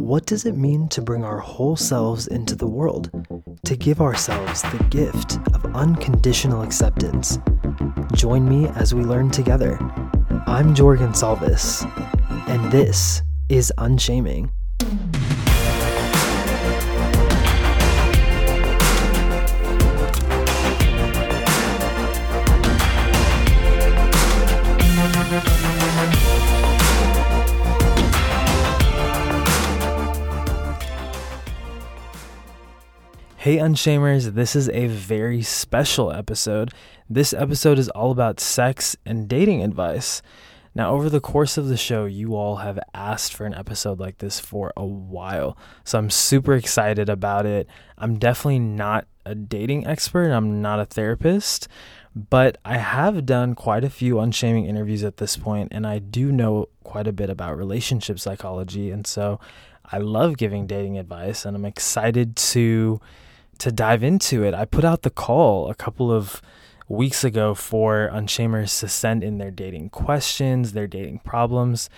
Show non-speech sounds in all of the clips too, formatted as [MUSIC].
what does it mean to bring our whole selves into the world? To give ourselves the gift of unconditional acceptance. Join me as we learn together. I'm Jordan Salvis, and this is Unshaming. Hey Unshamers, this is a very special episode. This episode is all about sex and dating advice. Now, over the course of the show, you all have asked for an episode like this for a while. So I'm super excited about it. I'm definitely not a dating expert, I'm not a therapist, but I have done quite a few unshaming interviews at this point, and I do know quite a bit about relationship psychology. And so I love giving dating advice, and I'm excited to to dive into it. I put out the call a couple of weeks ago for Unshamers to send in their dating questions, their dating problems,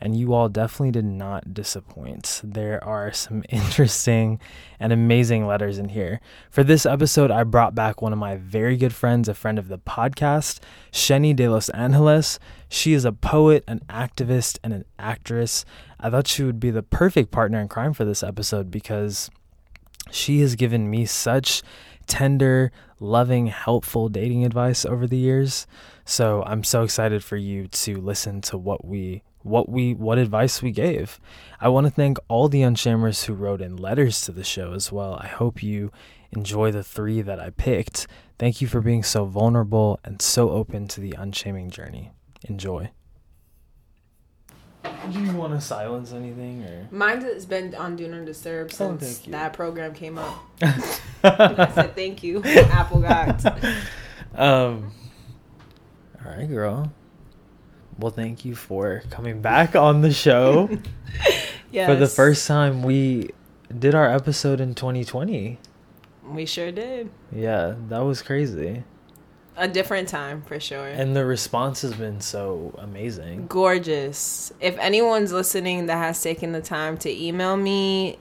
and you all definitely did not disappoint. There are some [LAUGHS] interesting and amazing letters in here. For this episode, I brought back one of my very good friends, a friend of the podcast, Sheni de los Angeles. She is a poet, an activist, and an actress. I thought she would be the perfect partner in crime for this episode because she has given me such tender, loving, helpful dating advice over the years. So I'm so excited for you to listen to what we what we what advice we gave. I want to thank all the unshamers who wrote in letters to the show as well. I hope you enjoy the 3 that I picked. Thank you for being so vulnerable and so open to the unshaming journey. Enjoy. Do you want to silence anything or? Mine has been on Do Not Disturb Oh, since you. that program came up. [LAUGHS] I said thank you, Apple got. [LAUGHS] Um. All right, girl. Well, thank you for coming back on the show. Yes. [LAUGHS] For the first time, we did our episode in 2020. we sure did. Yeah, that was crazy. A different time for sure. And the response has been so amazing. Gorgeous. If anyone's listening that has taken the time to email me,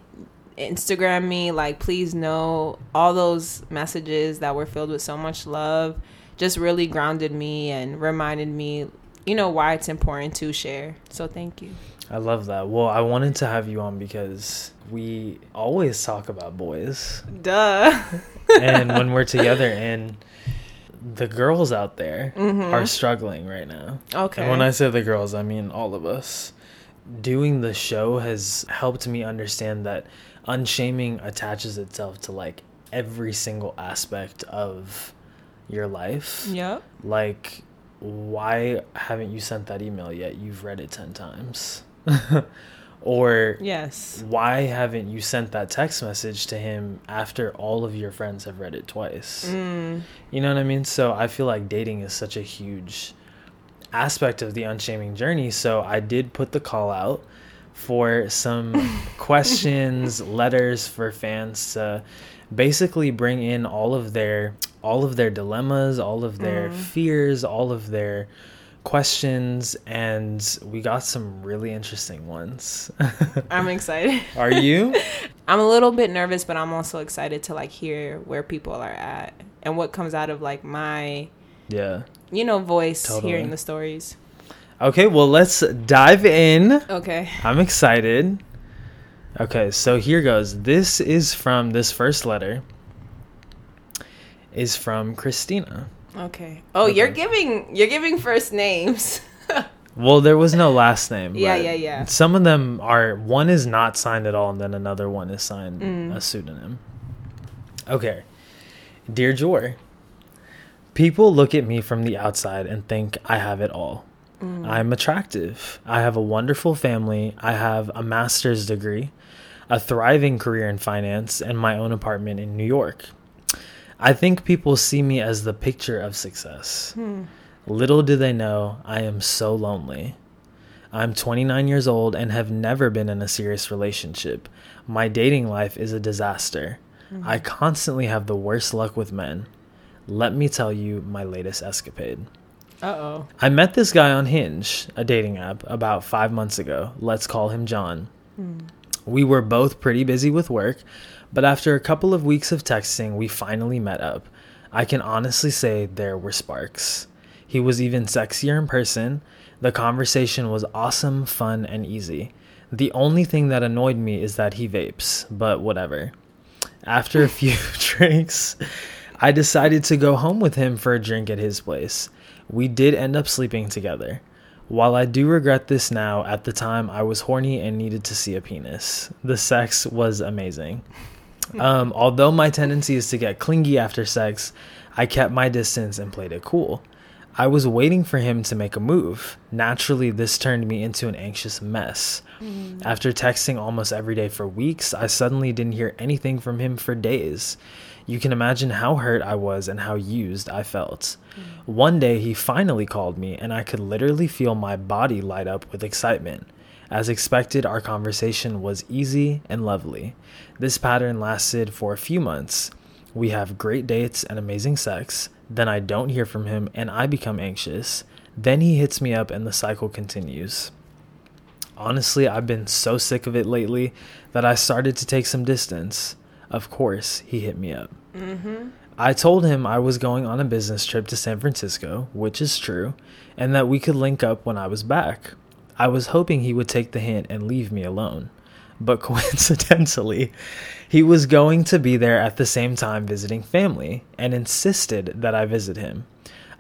Instagram me, like please know all those messages that were filled with so much love just really grounded me and reminded me, you know, why it's important to share. So thank you. I love that. Well, I wanted to have you on because we always talk about boys. Duh. and when we're together [LAUGHS] and the girls out there Mhm. are struggling right now. Okay. And when I say the girls, I mean all of us. Doing the show has helped me understand that unshaming attaches itself to like every single aspect of your life. Yep. Like, why haven't you sent that email yet? You've read it 10 times. [LAUGHS] or Yes. why haven't you sent that text message to him after all of your friends have read it twice? Mm. You know what I mean? So I feel like dating is such a huge aspect of the unshaming journey. So I did put the call out for some [LAUGHS] questions, letters for fans to basically bring in all of their all of their dilemmas, all of their Mm. fears, all of their questions and we got some really interesting ones. [LAUGHS] I'm excited. Are you? [LAUGHS] I'm a little bit nervous, but I'm also excited to like hear where people are at and what comes out of like my, yeah. you know, voice Totally. hearing the stories. Okay, well let's dive in. Okay. I'm excited. Okay, so here goes. This is from this first letter is from Christina. Okay. Oh, you're giving you're giving first names. [LAUGHS] Well, there was no last name. Yeah, yeah, yeah. Some of them are one is not signed at all and then another one is signed Mm. a pseudonym. Okay. Dear Jor, people look at me from the outside and think I have it all. Mm. I'm attractive. I have a wonderful family. I have a master's degree, a thriving career in finance, and my own apartment in New York. I think people see me as the picture of success. Hmm. Little do they know, I am so lonely. I'm 29 years old and have never been in a serious relationship. My dating life is a disaster. I constantly have the worst luck with men. Let me tell you my latest escapade. Uh oh. I met this guy on Hinge, a dating app, about five months ago. Let's call him John. We were both pretty busy with work, but after a couple of weeks of texting, we finally met up. I can honestly say there were sparks. He was even sexier in person. The conversation was awesome, fun, and easy. The only thing that annoyed me is that he vapes, but whatever. After a [LAUGHS] few [LAUGHS] drinks, I decided to go home with him for a drink at his place. We did end up sleeping together. While I do regret this now, at the time I was horny and needed to see a penis. The sex was amazing. [LAUGHS] Um, although my tendency is to get clingy after sex, I kept my distance and played it cool. I was waiting for him to make a move. Naturally, this turned me into an anxious mess. Mm. After texting almost every day for weeks, I suddenly didn't hear anything from him for days. You can imagine how hurt I was and how used I felt. Mm. One day, he finally called me, and I could literally feel my body light up with excitement. As expected, our conversation was easy and lovely. This pattern lasted for a few months. We have great dates and amazing sex. Then I don't hear from him and I become anxious. Then he hits me up and the cycle continues. Honestly, I've been so sick of it lately that I started to take some distance. Of course, he hit me up. Mm-hmm. I told him I was going on a business trip to San Francisco, which is true, and that we could link up when I was back. I was hoping he would take the hint and leave me alone but [LAUGHS] coincidentally, he was going to be there at the same time visiting family and insisted that I visit him.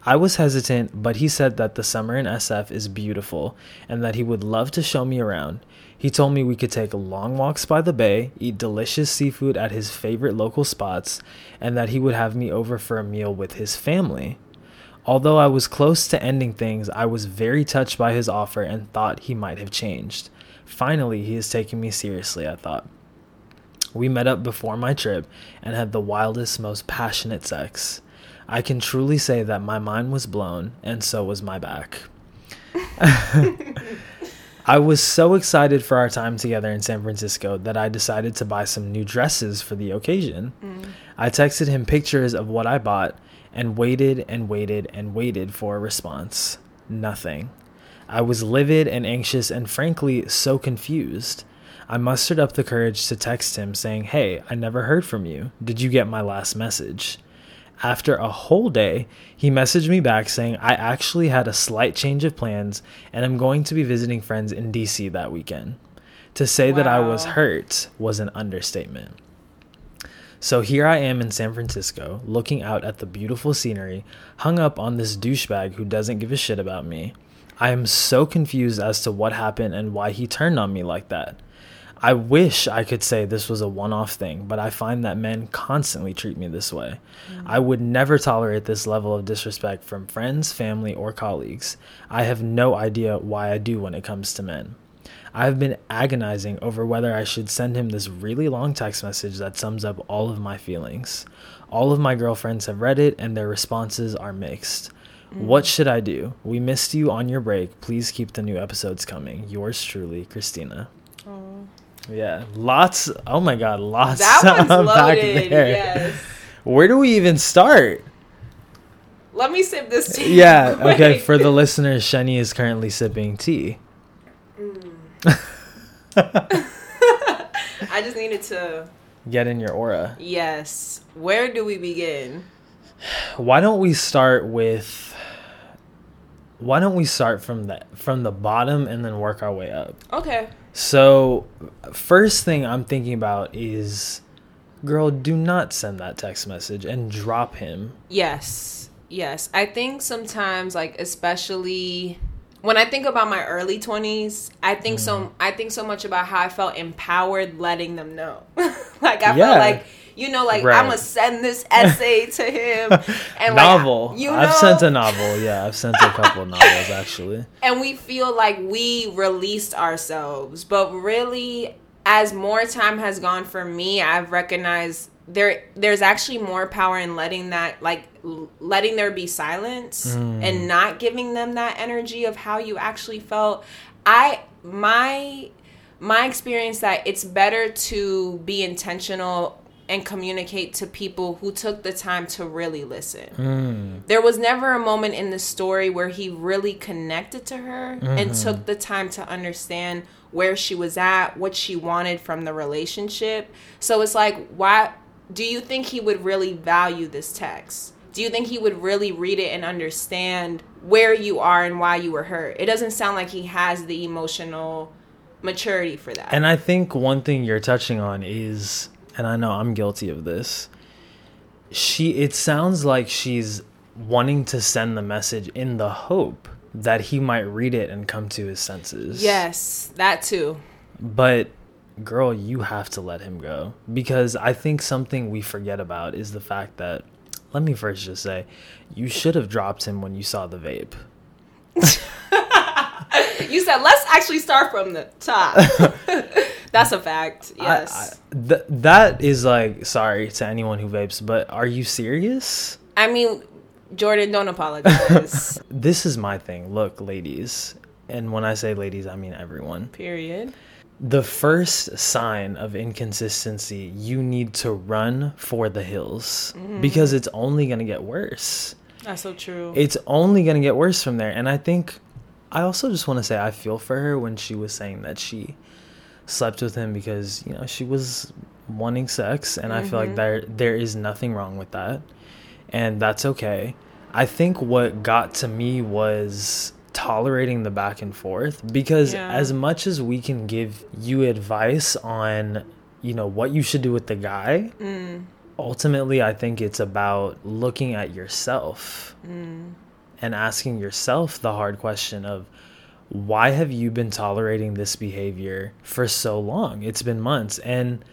I was hesitant, but he said that the summer in SF is beautiful and that he would love to show me around. He told me we could take long walks by the bay, eat delicious seafood at his favorite local spots, and that he would have me over for a meal with his family. Although I was close to ending things, I was very touched by his offer and thought he might have changed. Finally, he is taking me seriously, I thought. We met up before my trip and had the wildest, most passionate sex. I can truly say that my mind was blown, and so was my back. [LAUGHS] [LAUGHS] I was so excited for our time together in San Francisco that I decided to buy some new dresses for the occasion. Mm. I texted him pictures of what I bought and waited and waited and waited for a response. Nothing. I was livid and anxious and frankly so confused. I mustered up the courage to text him saying, Hey, I never heard from you. Did you get my last message? After a whole day, he messaged me back saying, I actually had a slight change of plans and I'm going to be visiting friends in DC that weekend. To say wow. that I was hurt was an understatement. So here I am in San Francisco, looking out at the beautiful scenery, hung up on this douchebag who doesn't give a shit about me. I am so confused as to what happened and why he turned on me like that. I wish I could say this was a one off thing, but I find that men constantly treat me this way. Mm-hmm. I would never tolerate this level of disrespect from friends, family, or colleagues. I have no idea why I do when it comes to men. I have been agonizing over whether I should send him this really long text message that sums up all of my feelings. All of my girlfriends have read it and their responses are mixed. What should I do? We missed you on your break. Please keep the new episodes coming. Yours truly, Christina. Yeah, lots. Oh my God, lots. That [LAUGHS] one's loaded. Yes. Where do we even start? Let me sip this tea. Yeah. Okay. For the listeners, Shani is currently sipping tea. Mm. [LAUGHS] I just needed to get in your aura. Yes. Where do we begin? Why don't we start with why don't we start from the from the bottom and then work our way up? Okay. So, first thing I'm thinking about is girl, do not send that text message and drop him. Yes. Yes. I think sometimes like especially when I think about my early 20s, I think mm. so I think so much about how I felt empowered letting them know. [LAUGHS] like I yeah. felt like you know, like right. I'm gonna send this essay to him. [LAUGHS] And novel. Like, you know, I've sent a novel. Yeah, I've sent a couple novels actually. And we feel like we released ourselves, but really, as more time has gone for me, I've recognized there there's actually more power in letting that like letting there be silence mm. and not giving them that energy of how you actually felt. I my my experience that it's better to be intentional and communicate to people who took the time to really listen. Mm. There was never a moment in the story where he really connected to her and mm-hmm. took the time to understand where she was at, what she wanted from the relationship. So it's like, why do you think he would really value this text? Do you think he would really read it and understand where you are and why you were hurt? It doesn't sound like he has the emotional maturity for that. And I think one thing you're touching on is, and I know I'm guilty of this. She, it sounds like she's wanting to send the message in the hope that he might read it and come to his senses. yes, that too. But girl, you have to let him go because I think something we forget about is the fact that let me first just say you should have dropped him when you saw the vape. [LAUGHS] You said let's actually start from the top. [LAUGHS] That's a fact. Yes. I, th- that is like sorry to anyone who vapes, but are you serious? I, mean, Jordan, don't apologize. [LAUGHS] This is my thing. Look, ladies, and when I say ladies, I mean everyone. Period. The first sign of inconsistency, you need to run for the hills mm-hmm. because it's only going to get worse. That's so true. It's only going to get worse from there. And I think I also just want to say I feel for her when she was saying that she slept with him because, you know, she was wanting sex and I feel like mm-hmm. there there is nothing wrong with that. And that's okay. I think what got to me was tolerating the back and forth because Yeah. as much as we can give you advice on you know what you should do with the guy mm. ultimately i think it's about looking at yourself mm. and asking yourself the hard question of why have you been tolerating this behavior for so long? It's been months. And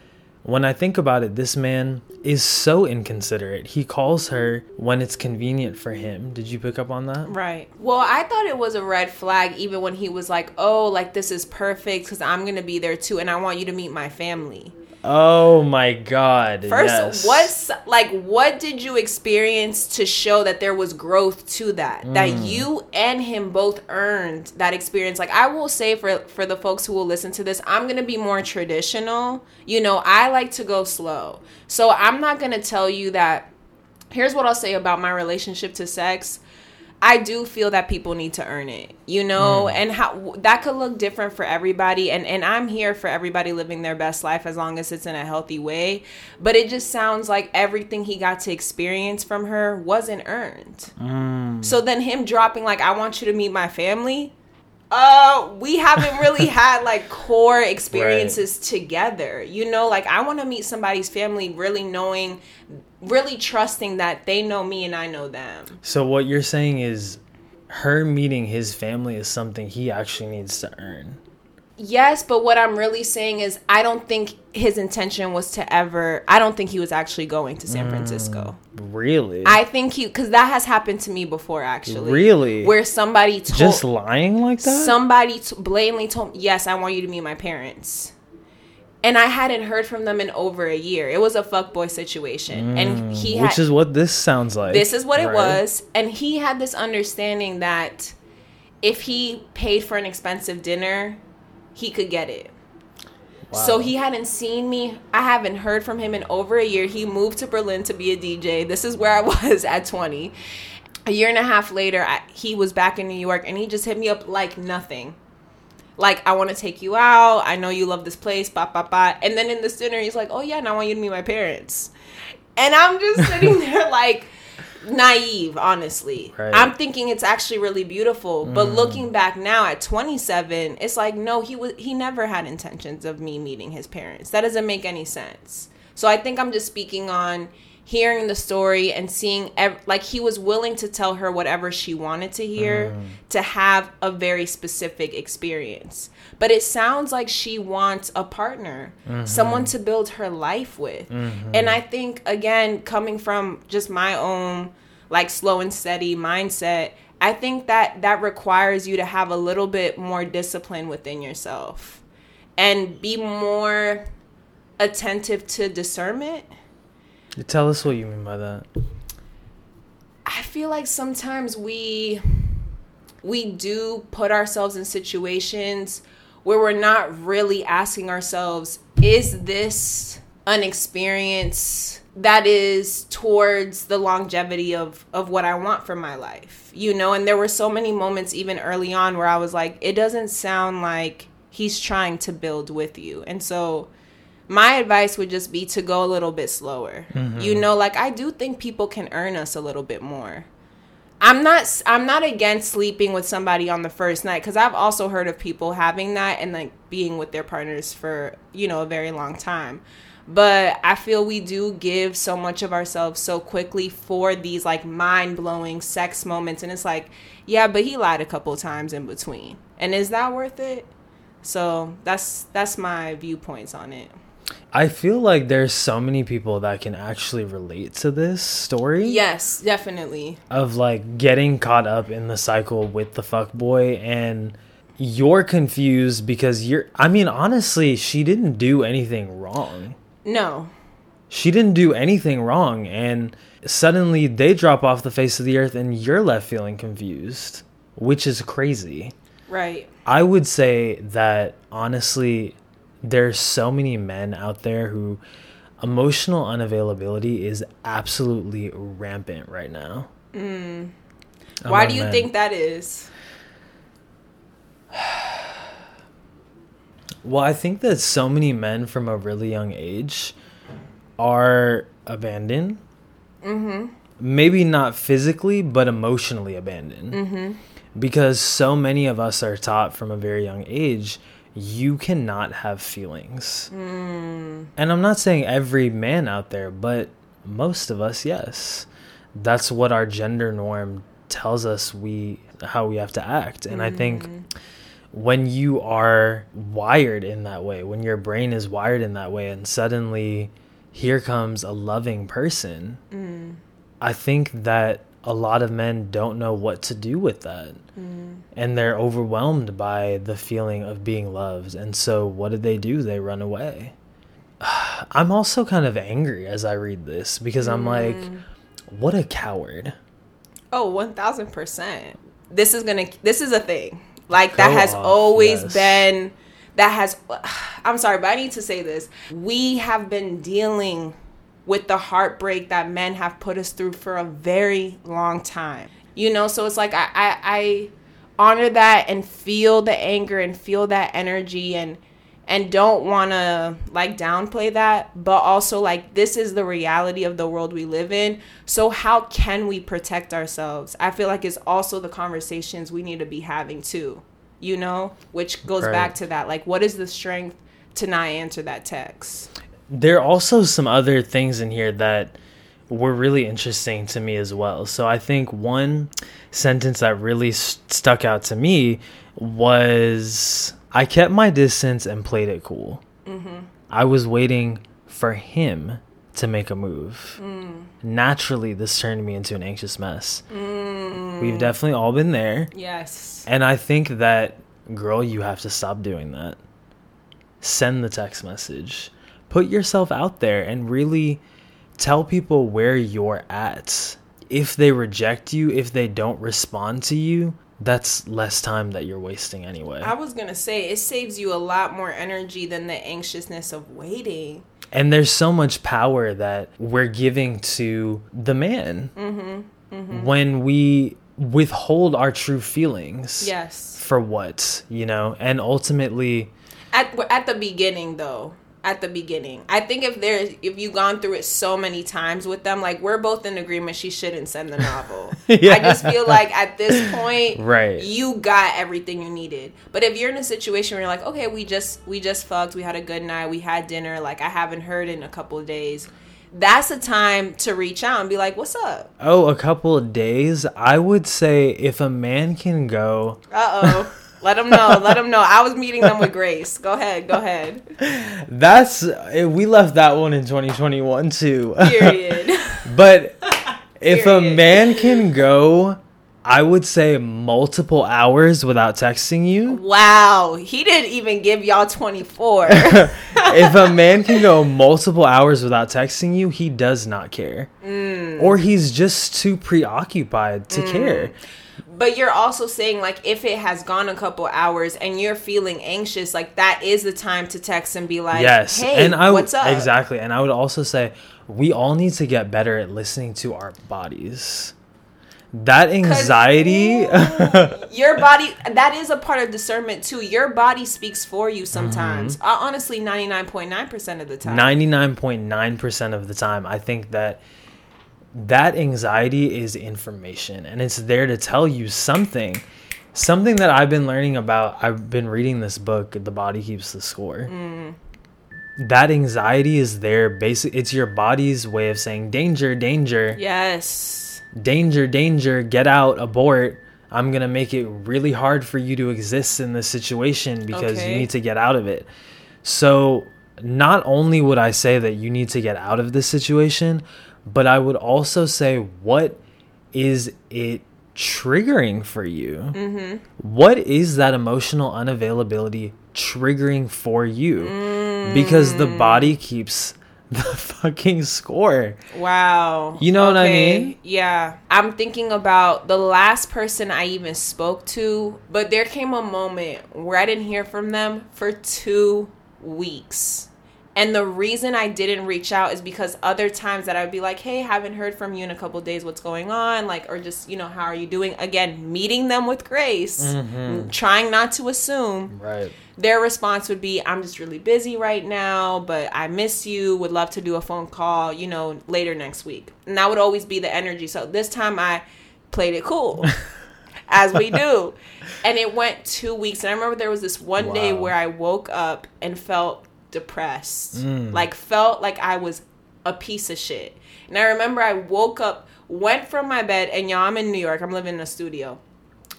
when i think about it this man is so inconsiderate. He calls her when it's convenient for him. Did you pick up on that? Right. Well, I thought it was a red flag even when he was like, "Oh, like this is perfect because I'm gonna be there too, and I want you to meet my family." Oh my god First, yes. what's like what did you experience to show that there was growth to that? That Mm. you and him both earned that experience. Like I will say for for the folks who will listen to this, I'm going to be more traditional. You know, I like to go slow. So I'm not going to tell you that here's what I'll say about my relationship to sex. I do feel that people need to earn it, you know, and how that could look different for everybody. And and I'm here for everybody living their best life as long as it's in a healthy way. But it just sounds like everything he got to experience from her wasn't earned. So then him dropping like, "I want you to meet my family." Uh, we haven't really [LAUGHS] had like core experiences together. You know, like I want to meet somebody's family, really knowing, really trusting that they know me and I know them. So what you're saying is her meeting his family is something he actually needs to earn. Yes, but what I'm really saying is I don't think his intention was to ever I don't think he was actually going to San mm, Francisco. Really? I think he cuz that has happened to me before actually. Really? Where somebody told Just lying like that? somebody t- blatantly told me, "Yes, I want you to meet my parents." And I hadn't heard from them in over a year. It was a fuckboy situation. and mm, he had Which is what this sounds like. this is what it was. And he had this understanding that if he paid for an expensive dinner he could get it. So he hadn't seen me. I haven't heard from him in over a year. He moved to berlin to be a dj this is where i [LAUGHS] was at 20 a year and a half later I, he was back in new york and he just hit me up like nothing like I want to take you out. I know you love this place, ba ba ba. And then in this dinner, he's like, "Oh yeah, and I want you to meet my parents." And I'm just [LAUGHS] sitting there like naive, honestly. Right. I'm thinking it's actually really beautiful, but mm. looking back now at 27, it's like no, he was he never had intentions of me meeting his parents. That doesn't make any sense. So I think I'm just speaking on hearing the story and seeing ev- like he was willing to tell her whatever she wanted to hear mm. to have a very specific experience. But it sounds like she wants a partner, mm-hmm. someone to build her life with. Mm-hmm. And I think again coming from just my own like slow and steady mindset, I think that that requires you to have a little bit more discipline within yourself and be more attentive to discernment. Tell us what you mean by that. I feel like sometimes we we do put ourselves in situations where we're not really asking ourselves, is this an experience that is towards the longevity of of what I want for my life. You know, and there were so many moments even early on where I was like it doesn't sound like he's trying to build with you. And so my advice would just be to go a little bit slower. Mm-hmm. You know, like I do think people can earn us a little bit more. I'm not I'm not against sleeping with somebody on the first night cuz I've also heard of people having that and like being with their partners for, you know, a very long time. But I feel we do give so much of ourselves so quickly for these like mind-blowing sex moments and it's like, yeah, but he lied a couple times in between. And is that worth it? So, that's that's my viewpoints on it. I feel like there's so many people that can actually relate to this story. Yes, definitely. Of like getting caught up in the cycle with the fuck boy and you're confused because you're I mean honestly, she didn't do anything wrong. No. She didn't do anything wrong and suddenly they drop off the face of the earth and you're left feeling confused, which is crazy. Right. I would say that honestly there's so many men out there who emotional unavailability is absolutely rampant right now. Mm. Why do you men. think that is? [SIGHS] well, I think that so many men from a really young age are abandoned. Mm-hmm. Maybe not physically, but emotionally abandoned. Mm-hmm. Because so many of us are taught from a very young age you cannot have feelings. Mm. And I'm not saying every man out there, but most of us, yes. That's what our gender norm tells us we how we have to act. And mm. I think mm. when you are wired in that way, when your brain is wired in that way and suddenly here comes a loving person, mm. I think that a lot of men don't know what to do with that. Mm. And they're overwhelmed by the feeling of being loved. And so, what did they do? They run away. [SIGHS] I'm also kind of angry as I read this because I'm mm. like, what a coward. Oh, 1000%. This is going to, this is a thing. Like, Go that has off, always yes. been, that has, [SIGHS] I'm sorry, but I need to say this. We have been dealing with the heartbreak that men have put us through for a very long time. You know, so it's like I, I, I honor that and feel the anger and feel that energy and and don't want to like downplay that but also like this is the reality of the world we live in. So how can we protect ourselves? I feel like it's also the conversations we need to be having too you know? Which goes right. back to that like what is the strength to not answer that text? There are also some other things in here that were really interesting to me as well. So I think one sentence that really st- stuck out to me was I kept my distance and played it cool. Mm-hmm. I was waiting for him to make a move. Mm. Naturally, this turned me into an anxious mess. Mm. We've definitely all been there. Yes. And I think that, girl, you have to stop doing that. Send the text message put yourself out there and really tell people where you're at. If they reject you, if they don't respond to you, that's less time that you're wasting anyway. I was going to say it saves you a lot more energy than the anxiousness of waiting. And there's so much power that we're giving to the man mm-hmm, mm-hmm. when we withhold our true feelings. Yes. For what, you know? And ultimately. At, at the beginning, though at the beginning. I think if there's if you've gone through it so many times with them, like we're both in agreement she shouldn't send the novel. yeah. [LAUGHS] I just feel like at this point, right, you got everything you needed. But if you're in a situation where you're like, okay, we just we just fucked, we had a good night, we had dinner, like I haven't heard in a couple of days. That's a time to reach out and be like, "What's up?" Oh, a couple of days. I would say if a man can go. Uh oh. [LAUGHS] Let them know. Let them know. I was meeting them with grace. Go ahead. Go ahead. That's we left that one in 2021 too. Period. [LAUGHS] but if a man can go I would say multiple hours without texting you. Wow, he didn't even give y'all 24. [LAUGHS] if a [LAUGHS] man can go multiple hours without texting you, he does not care. Mm. or he's just too preoccupied to care. But you're also saying like if it has gone a couple hours and you're feeling anxious, like that is the time to text and be like, yes, "Hey, and I what's up?" exactly, and I would also say we all need to get better at listening to our bodies. That anxiety, [LAUGHS] Your [LAUGHS] body that is a part of discernment too. Your body speaks for you sometimes. Mm-hmm. Honestly, 99.9% of the time. ninety nine point nine percent of the time, I think that that anxiety is information, and it's there to tell you something. Something that I've been learning about. I've been reading this book, "The Body Keeps the Score." Mm. That anxiety is there. Basic, it's your body's way of saying danger, danger. Yes. danger, danger, get out, abort. I'm going to make it really hard for you to exist in this situation because Okay. you need to get out of it. So, not only would I say that you need to get out of this situation, but I would also say, what is it triggering for you? Mm-hmm. What is that emotional unavailability triggering for you? Because the Mm. body keeps [LAUGHS] the fucking score. Wow. You know what I mean? Yeah. I'm thinking about the last person I even spoke to, but there came a moment where I didn't hear from them for two weeks. And the reason I didn't reach out is because other times that I'd be like, hey, haven't heard from you in a couple days. What's going on? Like, or just, you know, how are you doing? Again, meeting them with grace, mm-hmm. trying not to assume Right. their response would be i'm just really busy right now but i miss you would love to do a phone call you know later next week and that would always be the energy so this time i played it cool [LAUGHS] as we do and it went two weeks and i remember there was this one day where i woke up and felt depressed mm. like felt like i was a piece of shit and i remember i woke up went from my bed and y'all i'm in new york i'm living in a studio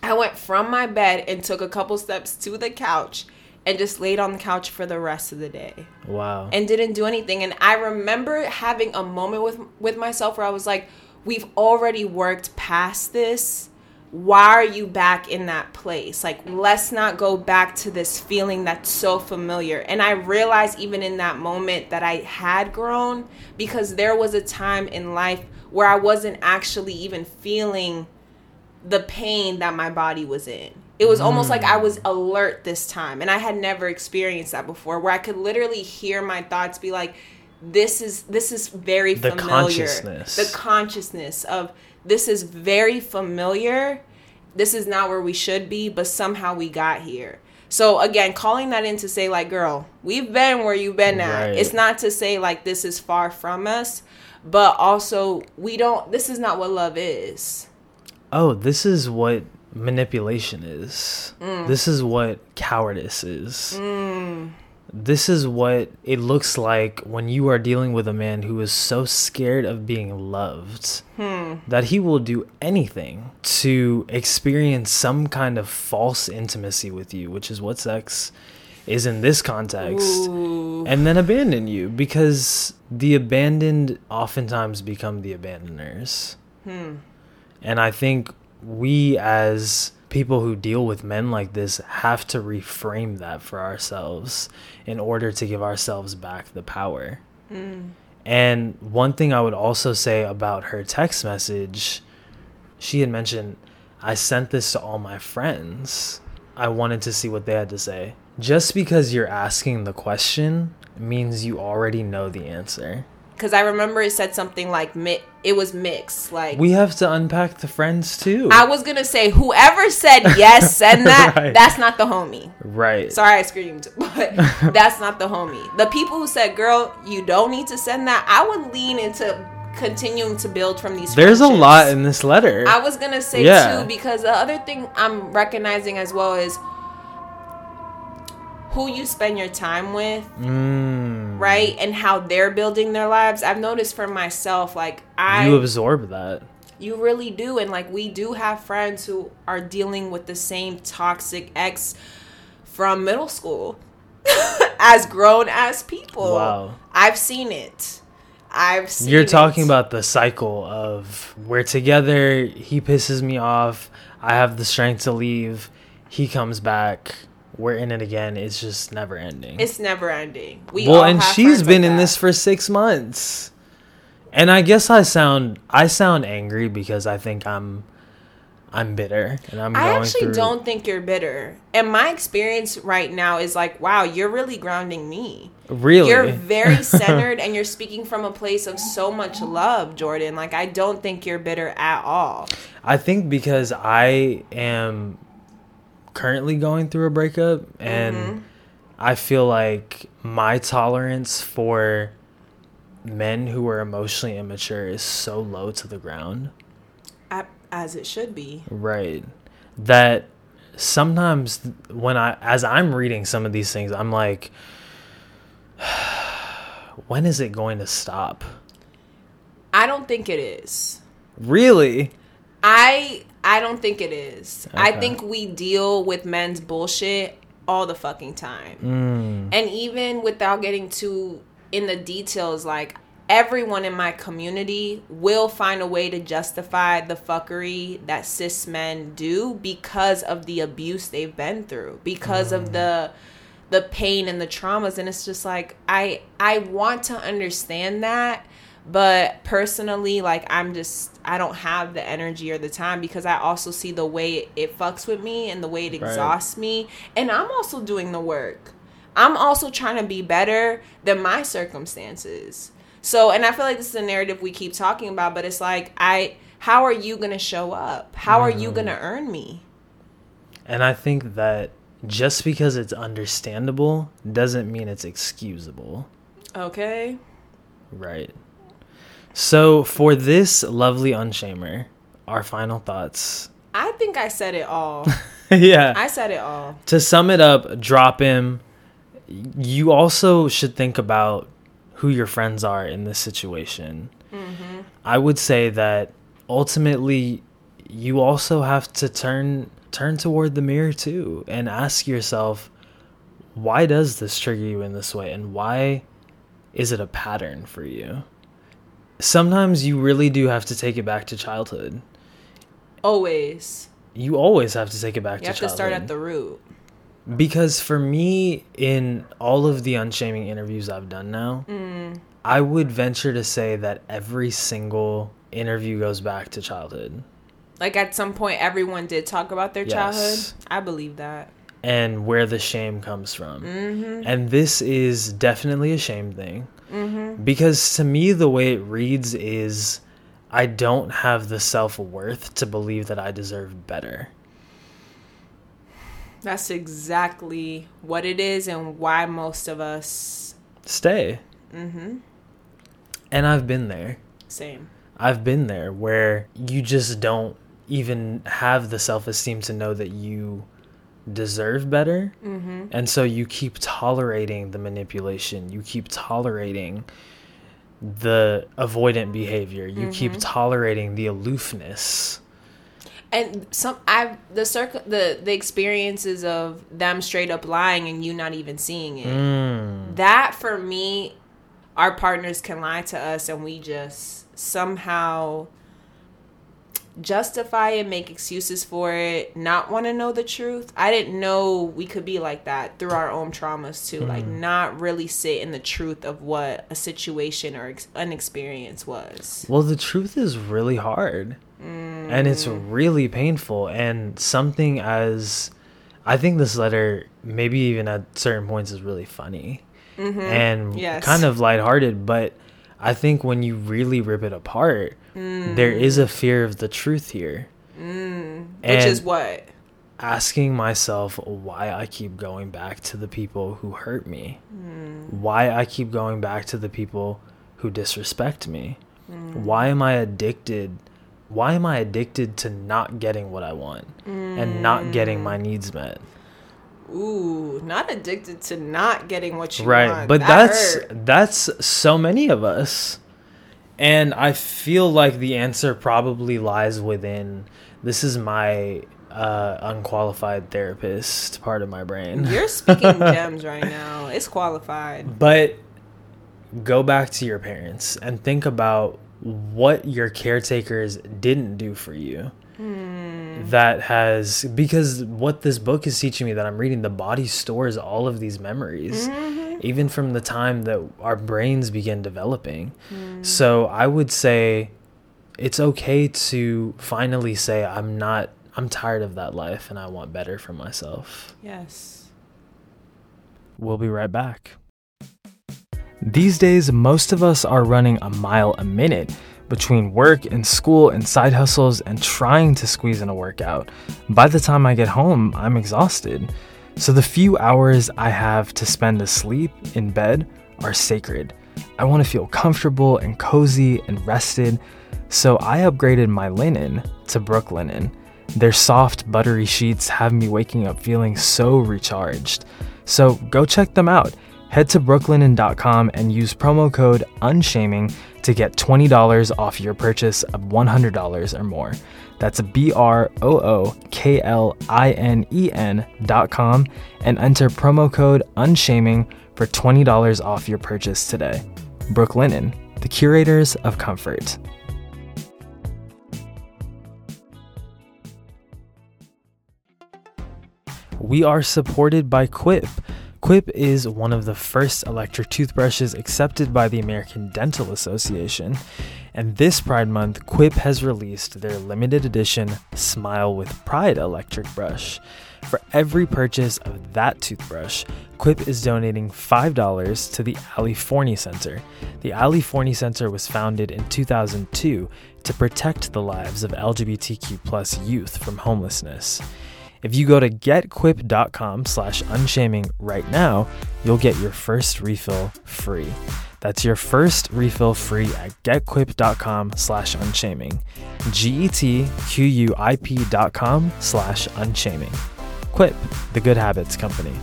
I went from my bed and took a couple steps to the couch and just laid on the couch for the rest of the day Wow. and didn't do anything. And I remember having a moment with with myself where I was like, "We've already worked past this. Why are you back in that place? Like, let's not go back to this feeling that's so familiar." And I realized even in that moment that I had grown because there was a time in life where I wasn't actually even feeling the pain that my body was in. It was almost like I was mm. alert this time, and I had never experienced that before, where I could literally hear my thoughts be like, "This is this is very The familiar." consciousness. The consciousness of this is very familiar. This is not where we should be, but somehow we got here. So again, calling that in to say like, "Girl, we've been where you've been at." Right. It's not to say like this is far from us, but also we don't. This is not what love is. oh, this is what manipulation is. Mm. This is what cowardice is. Mm. This is what it looks like when you are dealing with a man who is so scared of being loved hmm. that he will do anything to experience some kind of false intimacy with you, which is what sex is in this context. Ooh. and then abandon you because the abandoned oftentimes become the abandoners. Hmm. And I think we, as people who deal with men like this, have to reframe that for ourselves in order to give ourselves back the power. Mm. And one thing I would also say about her text message, she had mentioned, I sent this to all my friends. I wanted to see what they had to say. Just because you're asking the question means you already know the answer. Because I remember it said something like mi- it was mixed. Like We have to unpack the friends too. I was gonna say, whoever said yes, send [LAUGHS] that. Right. That's not the homie. right. Sorry, I screamed, but [LAUGHS] that's not the homie. The people who said, "Girl, you don't need to send that," I would lean into continuing to build from these. There's a lot in this letter. I was gonna say Yeah. too because the other thing I'm recognizing as well is who you spend your time with, mm, right, and how they're building their lives. I've noticed for myself, like I you absorb that. You really do. And like we do have friends who are dealing with the same toxic ex from middle school [LAUGHS] as grown as people. Wow. I've seen it. I've seen You're talking it. about the cycle of we're together, he pisses me off, I have the strength to leave, he comes back, we're in it again. It's just never ending. it's never ending. We well, and she's been like in this for six months. And I guess I sound I sound angry because I think I'm I'm bitter and I'm I actually through don't think you're bitter. And my experience right now is like, wow, you're really grounding me. really You're very centered and you're speaking from a place of so much love, Jordan. Like I don't think you're bitter at all. I think because I am currently going through a breakup and Mm-hmm. I feel like my tolerance for men who are emotionally immature is so low to the ground. As it should be. Right. That sometimes when I as I'm reading some of these things, I'm like [SIGHS] when is it going to stop? I don't think it is. Really? I I don't think it is. I think we deal with men's bullshit all the fucking time. Mm. And even without getting too in the details, like everyone in my community will find a way to justify the fuckery that cis men do because of the abuse they've been through, because of the the pain and the traumas and it's just like I I want to understand that but personally like I'm just I don't have the energy or the time because I also see the way it fucks with me and the way it Right. exhausts me and I'm also doing the work. I'm also trying to be better than my circumstances. So, and I feel like this is a narrative we keep talking about, but it's like I how are you going to show up? How are you going to mm-hmm. earn me? And I think that just because it's understandable doesn't mean it's excusable. Okay? Right. So for this lovely unshamer, our final thoughts. I think I said it all. [LAUGHS] yeah. I said it all. to sum it up, drop him. You also should think about who your friends are in this situation. Mm-hmm. I would say that ultimately you also have to turn turn toward the mirror too and ask yourself why does this trigger you in this way and why is it a pattern for you? Sometimes you really do have to take it back to childhood. Always. You always have to take it back You to childhood. You have to start at the root. Because for me, in all of the unshaming interviews I've done now, Mm. I would venture to say that every single interview goes back to childhood Like at some point, everyone did talk about their Yes. childhood. I believe that. and where the shame comes from. Mm-hmm. And this is definitely a shame thing. Mm-hmm. Because to me, the way it reads is I don't have the self worth to believe that I deserve better. That's exactly what it is and why most of us. Stay. Mm-hmm. And I've been there. Same. I've been there where you just don't even have the self esteem to know that you deserve better. Mm-hmm. And so you keep tolerating the manipulation. You keep tolerating the avoidant behavior. You keep tolerating the aloofness. And some I've the circ the the experiences of them straight up lying and you not even seeing it. Mm. That for me, our partners can lie to us and we just somehow justify it, make excuses for it, not want to know the truth. I didn't know we could be like that through our own traumas too. Like hmm. not really sit in the truth of what a situation or ex- an experience was. Well, the truth is really hard. Mm. And it's really painful. And something as I think this letter, maybe even at certain points, is really funny mm-hmm. and Yes. kind of lighthearted. But I think when you really rip it apart, there is a fear of the truth here. Mm. Which And is what? asking myself why I keep going back to the people who hurt me, mm. why I keep going back to the people who disrespect me. Mm. Why am I addicted? Why am I addicted to not getting what I want and not getting my needs met? Ooh, not addicted to not getting what you right want. Right, but That that's hurt. that's so many of us and i feel like the answer probably lies within this is my uh unqualified therapist part of my brain You're speaking [LAUGHS] gems right now. It's qualified. but go back to your parents and think about what your caretakers didn't do for you that has because what this book is teaching me that i'm reading the body stores all of these memories even from the time that our brains begin developing. Hmm. So I would say it's okay to finally say, I'm not, I'm tired of that life and I want better for myself. Yes. We'll be right back. These days, most of us are running a mile a minute between work and school and side hustles and trying to squeeze in a workout. By the time I get home, I'm exhausted. So the few hours I have to spend asleep in bed are sacred. I want to feel comfortable and cozy and rested, so I upgraded my linen to Brooklinen. Their soft, buttery sheets have me waking up feeling so recharged. So go check them out. Head to brooklinen.com and use promo code UNSHAMING to get $20 off your purchase of $100 or more. That's B R O O K L I N E N dot com and enter promo code UNSHAMING for $20 off your purchase today. Brooklinen, the curators of comfort. We are supported by Quip. Quip is one of the first electric toothbrushes accepted by the American Dental Association. And this Pride Month, Quip has released their limited edition Smile with Pride electric brush. For every purchase of that toothbrush, Quip is donating $5 to the Ali Forney Center. The Ali Forney Center was founded in 2002 to protect the lives of LGBTQ plus youth from homelessness. If you go to getquip.com slash unshaming right now, you'll get your first refill free. That's your first refill free at getquip.com slash unshaming. G-E-T-Q-U-I-P dot com slash unshaming. Quip, the good habits company.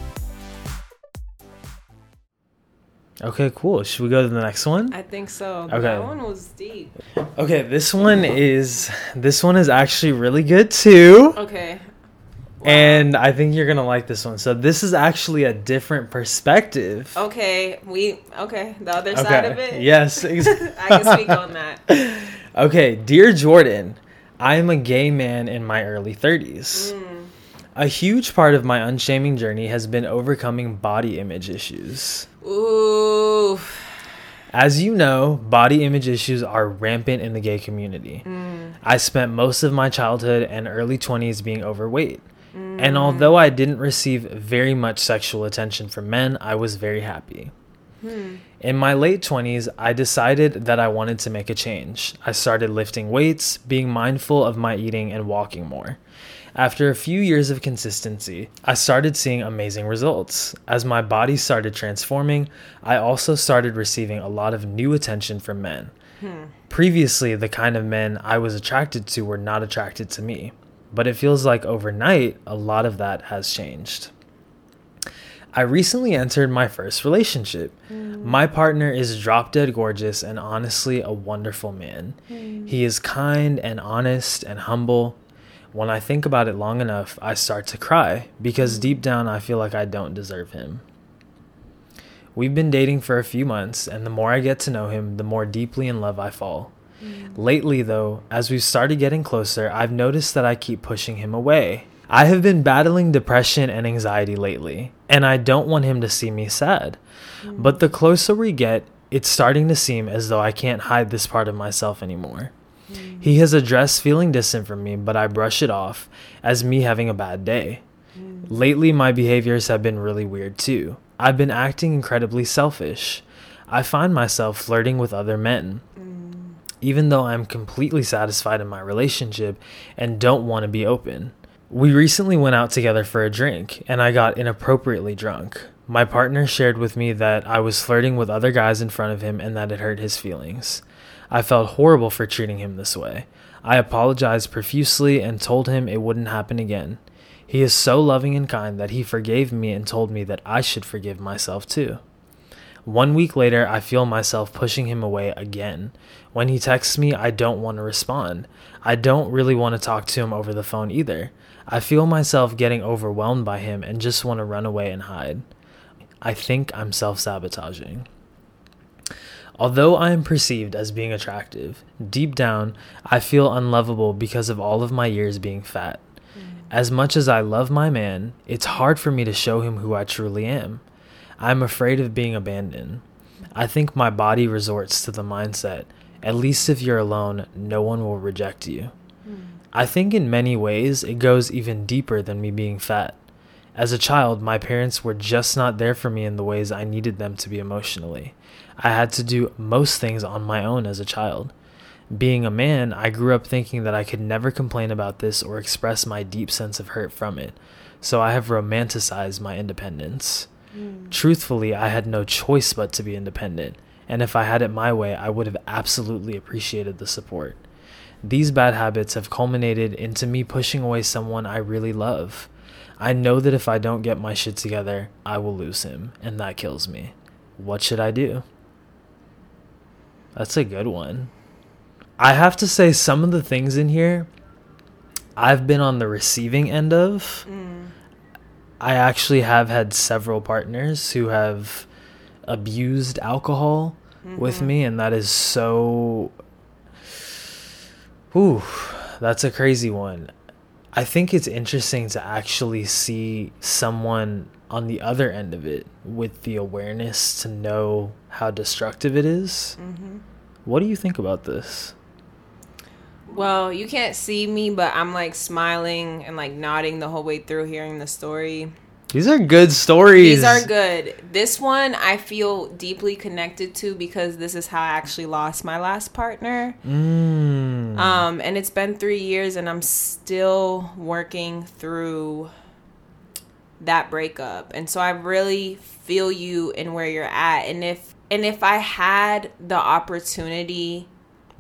Okay, cool. Should we go to the next one? I think so. Okay. That one was deep. Okay, this one is this one is actually really good too. Okay. And I think you're gonna like this one. So this is actually a different perspective. Okay, we okay. The other side of it. Yes. [LAUGHS] ex- I can speak on that. [LAUGHS] okay, dear Jordan, I am a gay man in my early 30s. Mm. A huge part of my unshaming journey has been overcoming body image issues. Ooh. As you know, body image issues are rampant in the gay community. Mm. I spent most of my childhood and early 20s being overweight. Mm. And although I didn't receive very much sexual attention from men, I was very happy. Hmm. In my late 20s, I decided that I wanted to make a change. I started lifting weights, being mindful of my eating, and walking more. After a few years of consistency, I started seeing amazing results. As my body started transforming, I also started receiving a lot of new attention from men. Previously, the kind of men I was attracted to were not attracted to me, but it feels like overnight a lot of that has changed. I recently entered my first relationship. Mm. My partner is drop dead gorgeous and honestly a wonderful man. Mm. He is kind and honest and humble. When I think about it long enough, I start to cry because mm. deep down I feel like I don't deserve him. We've been dating for a few months, and the more I get to know him, the more deeply in love I fall. Mm. Lately, though, as we've started getting closer, I've noticed that I keep pushing him away. I have been battling depression and anxiety lately, and I don't want him to see me sad. Mm. But the closer we get, it's starting to seem as though I can't hide this part of myself anymore. Mm. He has addressed feeling distant from me, but I brush it off as me having a bad day. Lately, my behaviors have been really weird too. I've been acting incredibly selfish. I find myself flirting with other men, even though I'm completely satisfied in my relationship and don't want to be open. We recently went out together for a drink, and I got inappropriately drunk. My partner shared with me that I was flirting with other guys in front of him and that it hurt his feelings. I felt horrible for treating him this way. I apologized profusely and told him it wouldn't happen again. He is so loving and kind that he forgave me and told me that I should forgive myself too. One week later, I feel myself pushing him away again. When he texts me, I don't want to respond. I don't really want to talk to him over the phone either. I feel myself getting overwhelmed by him and just want to run away and hide. I think I'm self sabotaging. Although I am perceived as being attractive, deep down, I feel unlovable because of all of my years being fat. Mm. As much as I love my man, it's hard for me to show him who I truly am. I'm afraid of being abandoned. I think my body resorts to the mindset at least if you're alone, no one will reject you. Hmm. I think in many ways it goes even deeper than me being fat. As a child, my parents were just not there for me in the ways I needed them to be emotionally. I had to do most things on my own as a child. Being a man, I grew up thinking that I could never complain about this or express my deep sense of hurt from it, so I have romanticized my independence. Mm. Truthfully, I had no choice but to be independent, and if I had it my way, I would have absolutely appreciated the support. These bad habits have culminated into me pushing away someone I really love. I know that if I don't get my shit together, I will lose him, and that kills me. What should I do? That's a good one. I have to say, some of the things in here, I've been on the receiving end of. Mm. I actually have had several partners who have abused alcohol with mm-hmm. me, and that is so. Ooh, that's a crazy one. I think it's interesting to actually see someone on the other end of it with the awareness to know how destructive it is. Mm-hmm. What do you think about this? Well, you can't see me, but I'm like smiling and like nodding the whole way through hearing the story. These are good stories. These are good. This one I feel deeply connected to because this is how I actually lost my last partner. Mm. Um, and it's been three years, and I'm still working through that breakup. And so I really feel you in where you're at. And if and if I had the opportunity,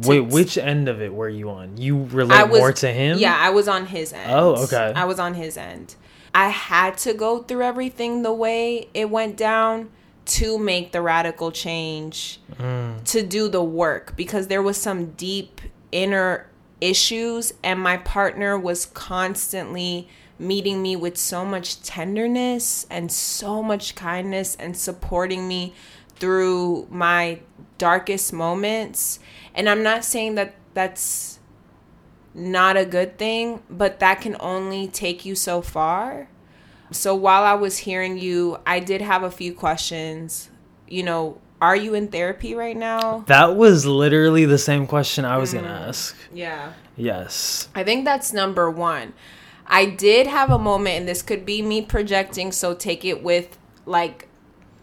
Wait, which end of it were you on? You relate was more to him? Yeah, I was on his end. Oh, okay. I was on his end. I had to go through everything the way it went down to make the radical change, Mm. to do the work because there was some deep inner issues and my partner was constantly meeting me with so much tenderness and so much kindness and supporting me through my darkest moments. And I'm not saying that that's not a good thing, but that can only take you so far. So while I was hearing you, I did have a few questions. You know, are you in therapy right now? That was literally the same question I was going to Mm. ask. Yeah. Yes. I think that's number one. I did have a moment, and this could be me projecting, so take it with like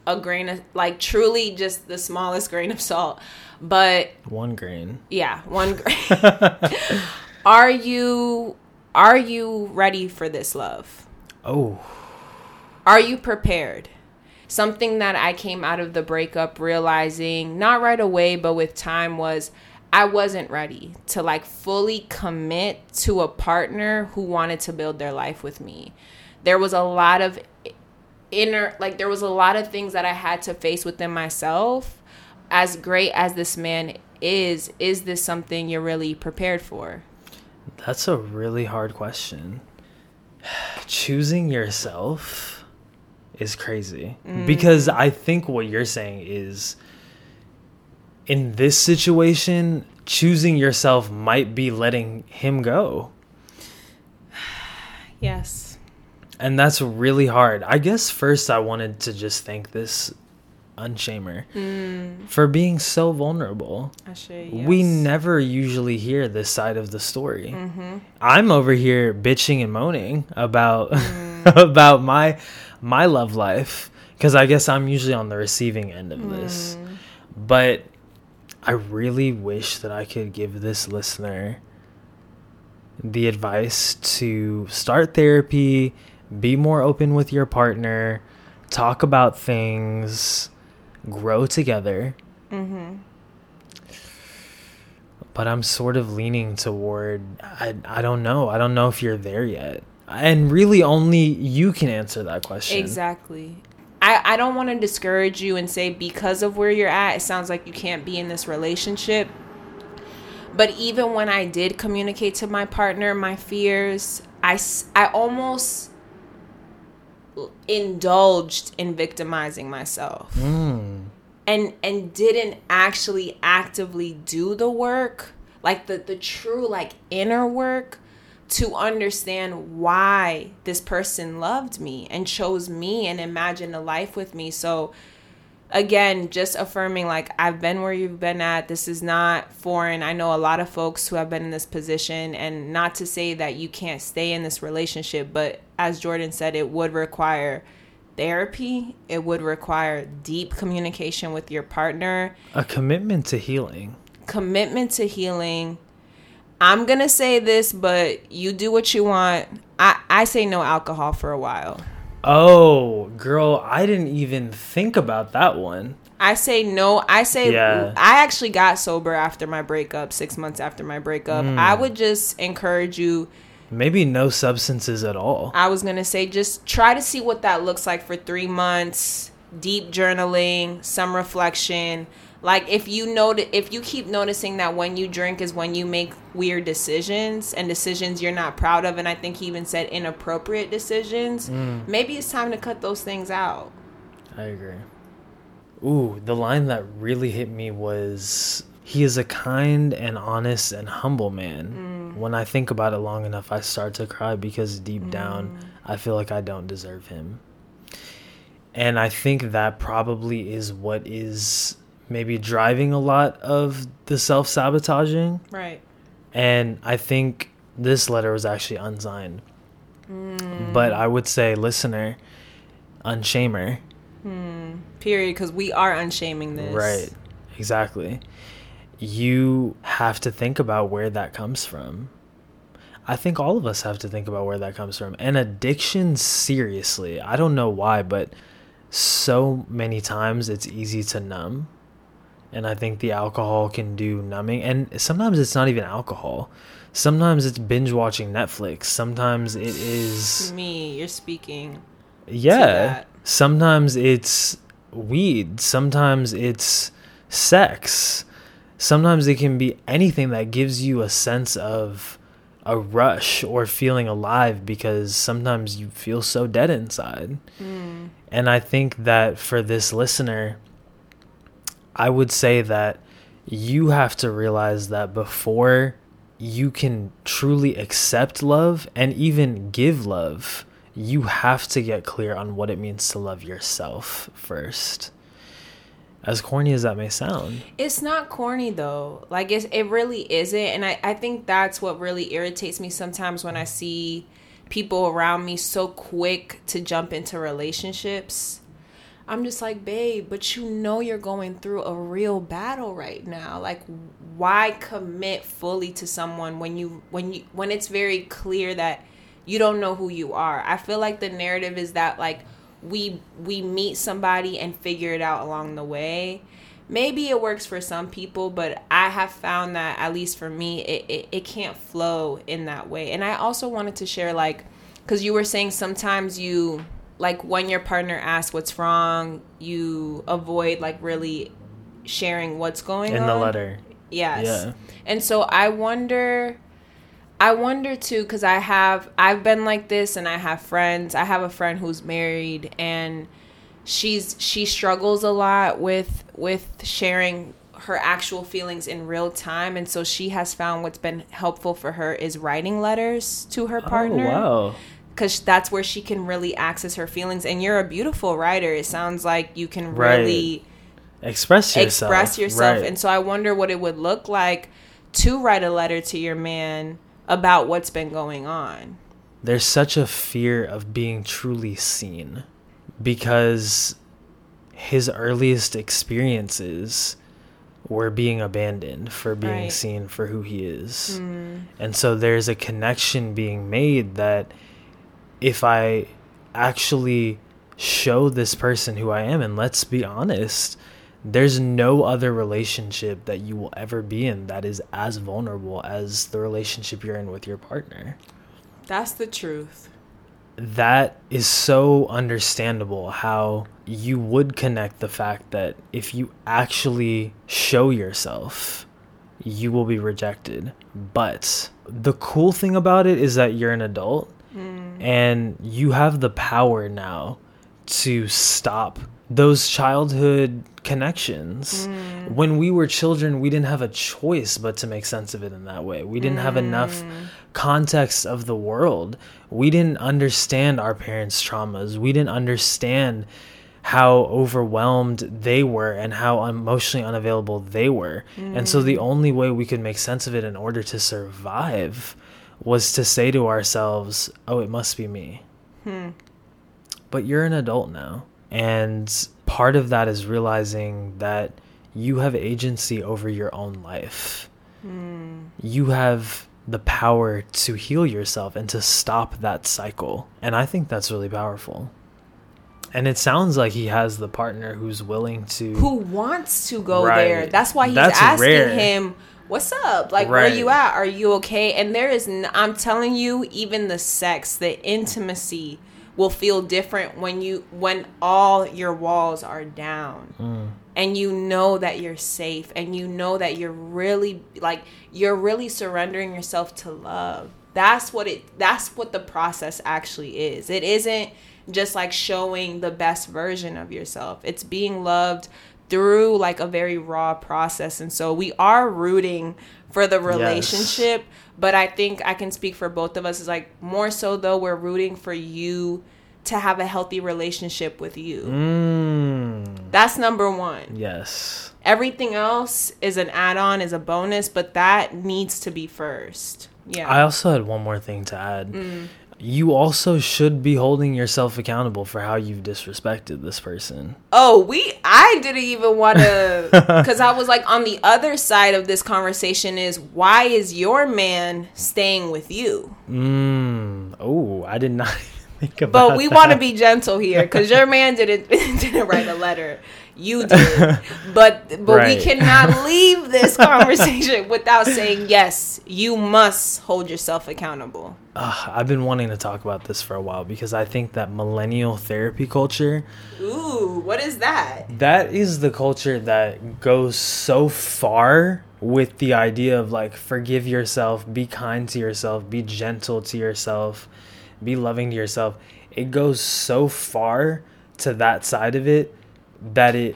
a grain of, like truly just the smallest grain of salt. But One grain. yeah, one [LAUGHS] grain. are you are you ready for this love? Oh. Are you prepared? Something that I came out of the breakup realizing, not right away, but with time, was I wasn't ready to like fully commit to a partner who wanted to build their life with me. There was a lot of inner, like, there was a lot of things that I had to face within myself. As great as this man is, is this something you're really prepared for? That's a really hard question. Choosing yourself is crazy mm. because I think what you're saying is in this situation, choosing yourself might be letting him go. [SIGHS] Yes. And that's really hard. I guess first I wanted to just thank this unshamer mm. for being so vulnerable. I should. We never usually hear this side of the story. Mm-hmm. I'm over here bitching and moaning about mm. [LAUGHS] about my my love life because I guess I'm usually on the receiving end of this. Mm. But I really wish that I could give this listener the advice to start therapy, be more open with your partner, talk about things, grow together. Mm-hmm. But I'm sort of leaning toward I I don't know. I don't know if you're there yet. And really only you can answer that question. Exactly. I, I don't want to discourage you and say because of where you're at, it sounds like you can't be in this relationship. But even when I did communicate to my partner my fears, I, I almost indulged in victimizing myself Mm. and and didn't actually actively do the work like the the true like inner work to understand why this person loved me and chose me and imagined a life with me. So again, just affirming like I've been where you've been at. This is not foreign. I know a lot of folks who have been in this position and not to say that you can't stay in this relationship, but as Jordan said, it would require therapy. It would require deep communication with your partner, a commitment to healing. Commitment to healing. I'm going to say this, but you do what you want. I, I say no alcohol for a while. Oh, girl, I didn't even think about that one. I say no. I say yeah. I actually got sober after my breakup, six months after my breakup. Mm. I would just encourage you. Maybe no substances at all. I was gonna say just try to see what that looks like for three months. Deep journaling, some reflection. Like if you know if you keep noticing that when you drink is when you make weird decisions and decisions you're not proud of and I think he even said inappropriate decisions, mm. maybe it's time to cut those things out. I agree. Ooh, the line that really hit me was he is a kind and honest and humble man. Mm. When I think about it long enough, I start to cry because deep mm. down, I feel like I don't deserve him. And I think that probably is what is maybe driving a lot of the self sabotaging. Right. And I think this letter was actually unsigned. Mm. But I would say, listener, unshamer. Hmm. Period. Because we are unshaming this. Right. Exactly. You have to think about where that comes from. I think all of us have to think about where that comes from. And addiction, seriously, I don't know why, but so many times it's easy to numb and I think the alcohol can do numbing. And sometimes it's not even alcohol. Sometimes it's binge watching Netflix. Sometimes it is me. You're speaking. Yeah. Sometimes it's weed. Sometimes it's sex. Sometimes it can be anything that gives you a sense of a rush or feeling alive because sometimes you feel so dead inside. Mm. And I think that for this listener, I would say that you have to realize that before you can truly accept love and even give love, you have to get clear on what it means to love yourself first. As corny as that may sound. It's not corny though. Like it's, it really isn't. And I, I think that's what really irritates me sometimes when I see people around me so quick to jump into relationships I'm just like, babe, but you know you're going through a real battle right now. Like why commit fully to someone when you when you when it's very clear that you don't know who you are. I feel like the narrative is that like we we meet somebody and figure it out along the way. Maybe it works for some people, but I have found that at least for me, it, it, it can't flow in that way. And I also wanted to share like because you were saying sometimes you like when your partner asks what's wrong, you avoid like really sharing what's going in on in the letter. Yes. Yeah. And so I wonder I wonder too cuz I have I've been like this and I have friends. I have a friend who's married and she's she struggles a lot with with sharing her actual feelings in real time and so she has found what's been helpful for her is writing letters to her oh, partner. Oh, wow because that's where she can really access her feelings. And you're a beautiful writer. It sounds like you can really express yourself. Express yourself. Right. And so I wonder what it would look like to write a letter to your man about what's been going on. There's such a fear of being truly seen because his earliest experiences were being abandoned for being right. seen for who he is. Mm. And so there's a connection being made that if I actually show this person who I am, and let's be honest, there's no other relationship that you will ever be in that is as vulnerable as the relationship you're in with your partner. That's the truth. That is so understandable how you would connect the fact that if you actually show yourself, you will be rejected. But the cool thing about it is that you're an adult Mm. And you have the power now to stop those childhood connections. Mm. When we were children, we didn't have a choice but to make sense of it in that way. We didn't mm. have enough context of the world. We didn't understand our parents' traumas. We didn't understand how overwhelmed they were and how emotionally unavailable they were. Mm. And so the only way we could make sense of it in order to survive was to say to ourselves, oh, it must be me. Hmm. But you're an adult now. And part of that is realizing that you have agency over your own life. Mm. You have the power to heal yourself and to stop that cycle. And I think that's really powerful. And it sounds like he has the partner who's willing to who wants to go right. there. That's why he's That's asking rare. him, "What's up? Like right. where you at? Are you okay?" And there is n- I'm telling you, even the sex, the intimacy will feel different when you when all your walls are down. Mm. And you know that you're safe and you know that you're really like you're really surrendering yourself to love. That's what it that's what the process actually is. It isn't just like showing the best version of yourself. It's being loved through like a very raw process. And so we are rooting for the relationship, yes. but I think I can speak for both of us is like more so though we're rooting for you to have a healthy relationship with you. Mm. That's number 1. Yes. Everything else is an add-on, is a bonus, but that needs to be first. Yeah. I also had one more thing to add. Mm you also should be holding yourself accountable for how you've disrespected this person. Oh, we I didn't even want to cuz I was like on the other side of this conversation is why is your man staying with you? Mm. Oh, I did not [LAUGHS] think about But we want to be gentle here cuz your man didn't [LAUGHS] didn't write a letter you did [LAUGHS] but but right. we cannot leave this conversation without saying yes you must hold yourself accountable uh, i've been wanting to talk about this for a while because i think that millennial therapy culture ooh what is that that is the culture that goes so far with the idea of like forgive yourself be kind to yourself be gentle to yourself be loving to yourself it goes so far to that side of it that it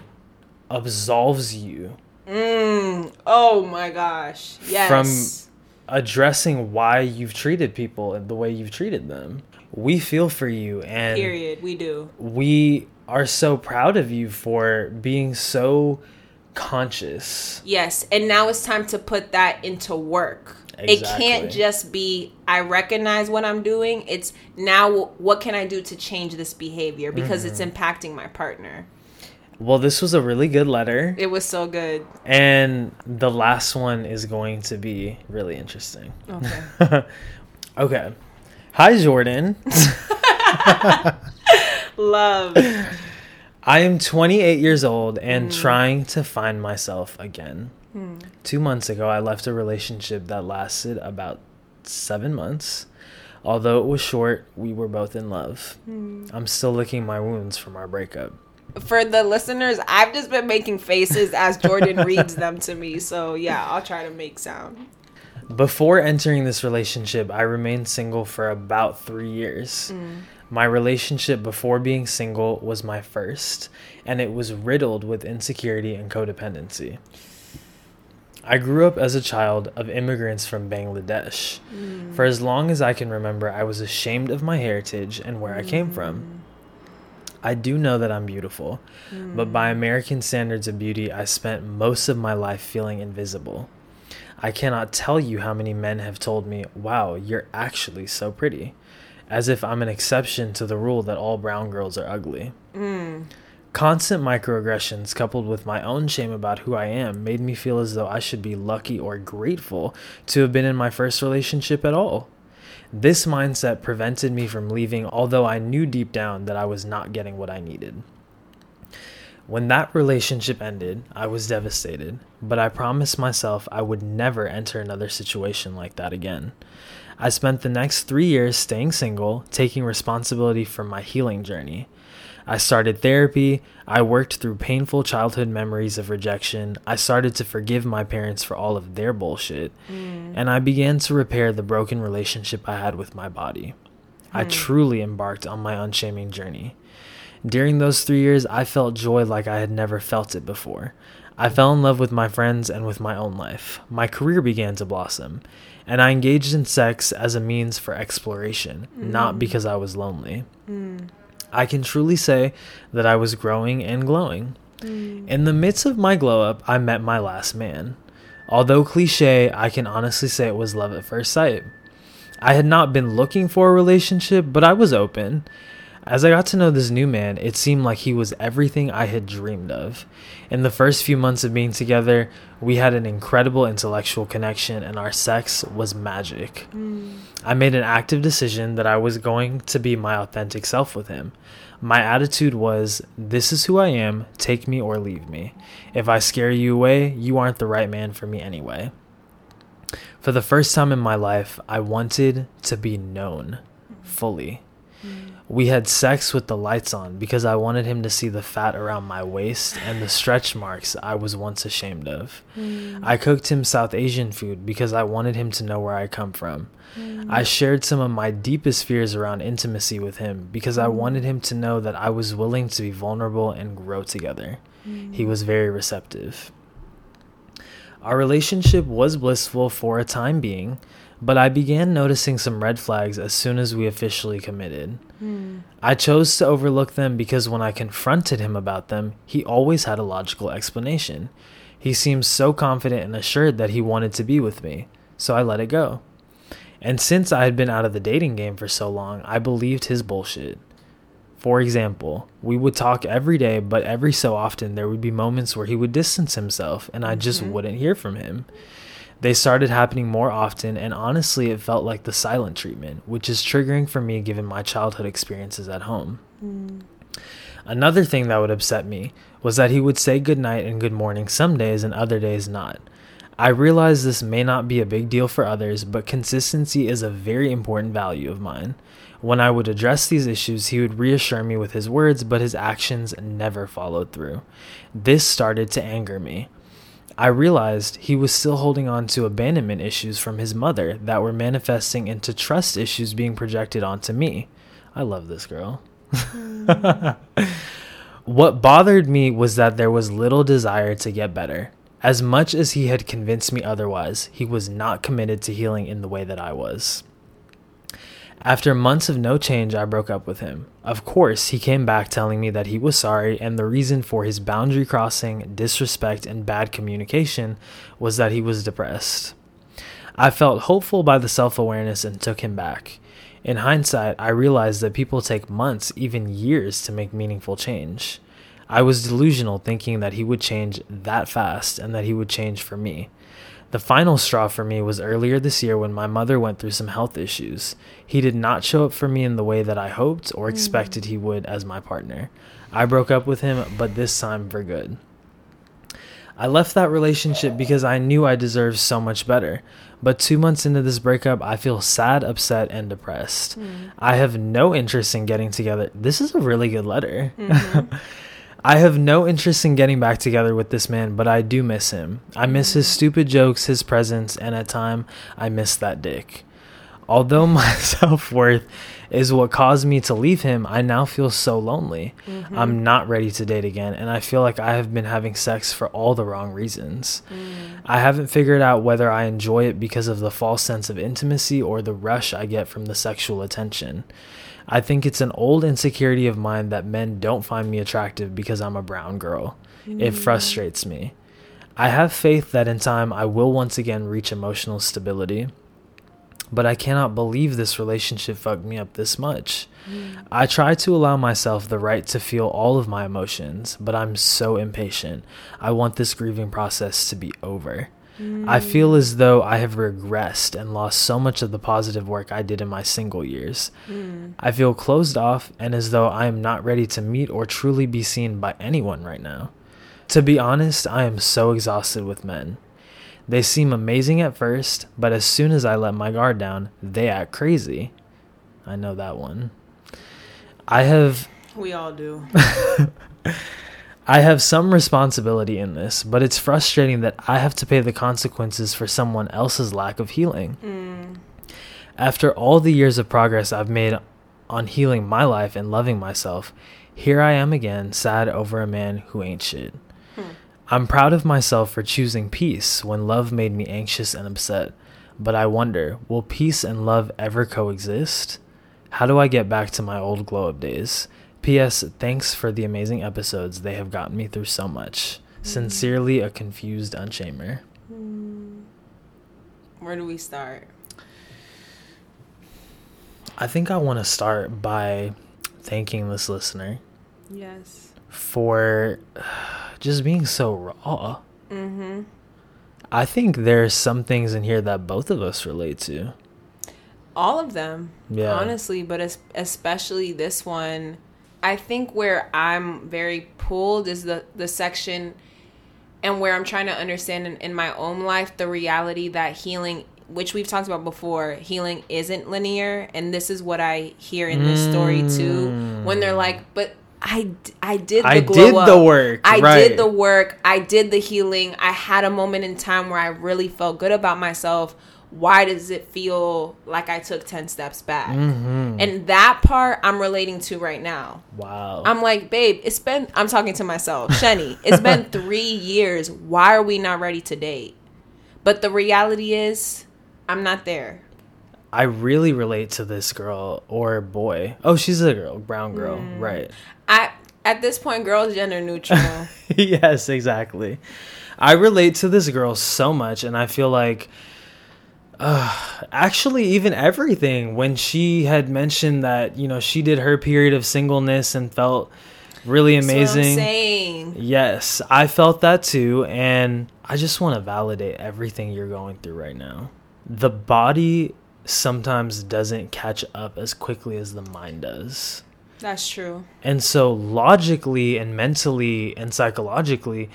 absolves you. Mm. Oh my gosh. Yes. From addressing why you've treated people and the way you've treated them. We feel for you and Period, we do. We are so proud of you for being so conscious. Yes, and now it's time to put that into work. Exactly. It can't just be I recognize what I'm doing. It's now what can I do to change this behavior because mm-hmm. it's impacting my partner. Well, this was a really good letter. It was so good. And the last one is going to be really interesting. Okay. [LAUGHS] okay. Hi, Jordan. [LAUGHS] Love. I am 28 years old and mm. trying to find myself again. Mm. Two months ago, I left a relationship that lasted about seven months. Although it was short, we were both in love. Mm. I'm still licking my wounds from our breakup for the listeners, I've just been making faces as Jordan reads them to me. So yeah, I'll try to make sound. Before entering this relationship, I remained single for about three years. Mm. My relationship before being single was my first, and it was riddled with insecurity and codependency. I grew up as a child of immigrants from Bangladesh. Mm. For as long as I can remember, I was ashamed of my heritage and where mm. I came from. Mm. I do know that I'm beautiful, mm. but by hmm. American standards of beauty, I spent most of my life feeling invisible. I cannot tell you how many men have told me, wow, you're actually so pretty, as if I'm an exception to the rule that all brown girls are ugly. Mm. Constant microaggressions, coupled with my own shame about who I am, made me feel as though I should be lucky or grateful to have been in my first relationship at all. This mindset prevented me from leaving, although I knew deep down that I was not getting what I needed. When that relationship ended, I was devastated, but I promised myself I would never enter another situation like that again. I spent the next three years staying single, taking responsibility for my healing journey. I started therapy. I worked through painful childhood memories of rejection. I started to forgive my parents for all of their bullshit. Mm. And I began to repair the broken relationship I had with my body. Mm. I truly embarked on my unshaming journey. During those three years, I felt joy like I had never felt it before. I fell in love with my friends and with my own life. My career began to blossom, and I engaged in sex as a means for exploration, mm. not because I was lonely. Mm. I can truly say that I was growing and glowing. Mm. In the midst of my glow up, I met my last man. Although cliche, I can honestly say it was love at first sight. I had not been looking for a relationship, but I was open. As I got to know this new man, it seemed like he was everything I had dreamed of. In the first few months of being together, we had an incredible intellectual connection and our sex was magic. Mm. I made an active decision that I was going to be my authentic self with him. My attitude was, This is who I am, take me or leave me. If I scare you away, you aren't the right man for me anyway. For the first time in my life, I wanted to be known fully. Mm. We had sex with the lights on because I wanted him to see the fat around my waist and the stretch marks I was once ashamed of. Mm. I cooked him South Asian food because I wanted him to know where I come from. Mm. I shared some of my deepest fears around intimacy with him because I wanted him to know that I was willing to be vulnerable and grow together. He was very receptive. Our relationship was blissful for a time being, but I began noticing some red flags as soon as we officially committed. Mm. I chose to overlook them because when I confronted him about them, he always had a logical explanation. He seemed so confident and assured that he wanted to be with me, so I let it go. And since I had been out of the dating game for so long, I believed his bullshit. For example, we would talk every day, but every so often there would be moments where he would distance himself and I just mm-hmm. wouldn't hear from him. They started happening more often, and honestly, it felt like the silent treatment, which is triggering for me given my childhood experiences at home. Mm. Another thing that would upset me was that he would say good night and good morning some days and other days not. I realize this may not be a big deal for others, but consistency is a very important value of mine. When I would address these issues, he would reassure me with his words, but his actions never followed through. This started to anger me. I realized he was still holding on to abandonment issues from his mother that were manifesting into trust issues being projected onto me. I love this girl. [LAUGHS] what bothered me was that there was little desire to get better. As much as he had convinced me otherwise, he was not committed to healing in the way that I was. After months of no change, I broke up with him. Of course, he came back telling me that he was sorry, and the reason for his boundary crossing, disrespect, and bad communication was that he was depressed. I felt hopeful by the self awareness and took him back. In hindsight, I realized that people take months, even years, to make meaningful change. I was delusional thinking that he would change that fast and that he would change for me. The final straw for me was earlier this year when my mother went through some health issues. He did not show up for me in the way that I hoped or mm. expected he would as my partner. I broke up with him, but this time for good. I left that relationship because I knew I deserved so much better. But two months into this breakup, I feel sad, upset, and depressed. Mm. I have no interest in getting together. This is a really good letter. Mm-hmm. [LAUGHS] I have no interest in getting back together with this man, but I do miss him. I miss his stupid jokes, his presence, and at time I miss that dick. Although [LAUGHS] my self worth is what caused me to leave him, I now feel so lonely. Mm-hmm. I'm not ready to date again, and I feel like I have been having sex for all the wrong reasons. Mm. I haven't figured out whether I enjoy it because of the false sense of intimacy or the rush I get from the sexual attention. I think it's an old insecurity of mine that men don't find me attractive because I'm a brown girl. Mm. It frustrates me. I have faith that in time I will once again reach emotional stability. But I cannot believe this relationship fucked me up this much. Mm. I try to allow myself the right to feel all of my emotions, but I'm so impatient. I want this grieving process to be over. I feel as though I have regressed and lost so much of the positive work I did in my single years. Mm. I feel closed off and as though I am not ready to meet or truly be seen by anyone right now. To be honest, I am so exhausted with men. They seem amazing at first, but as soon as I let my guard down, they act crazy. I know that one. I have. We all do. [LAUGHS] I have some responsibility in this, but it's frustrating that I have to pay the consequences for someone else's lack of healing. Mm. After all the years of progress I've made on healing my life and loving myself, Here I am again, sad over a man who ain't shit. Hmm. I'm proud of myself for choosing peace when love made me anxious and upset. But I wonder, will peace and love ever coexist? How do I get back to my old glow up days? P.S. Thanks for the amazing episodes. They have gotten me through so much. Sincerely, a confused unshamer. Where do we start? I think I want to start by thanking this listener Yes. for just being so raw. Mm-hmm. I think there's some things in here that both of us relate to. All of them. Yeah. Honestly, but es- especially this one. I think where I'm very pulled is the the section and where I'm trying to understand in, in my own life the reality that healing which we've talked about before, healing isn't linear and this is what I hear in this story too when they're like, "But I, I did the I did up. the work, I right. did the work. I did the healing. I had a moment in time where I really felt good about myself. Why does it feel like I took 10 steps back? Mm-hmm. And that part I'm relating to right now. Wow. I'm like, babe, it's been, I'm talking to myself, Shani, it's been [LAUGHS] three years. Why are we not ready to date? But the reality is, I'm not there. I really relate to this girl or boy. Oh, she's a girl, brown girl, Mm. right? I, at this point, girls gender neutral. [LAUGHS] yes, exactly. I relate to this girl so much, and I feel like, uh, actually, even everything when she had mentioned that you know she did her period of singleness and felt really That's what I'm amazing. Yes, I felt that too, and I just want to validate everything you're going through right now. The body sometimes doesn't catch up as quickly as the mind does. That's true. And so, logically and mentally and psychologically,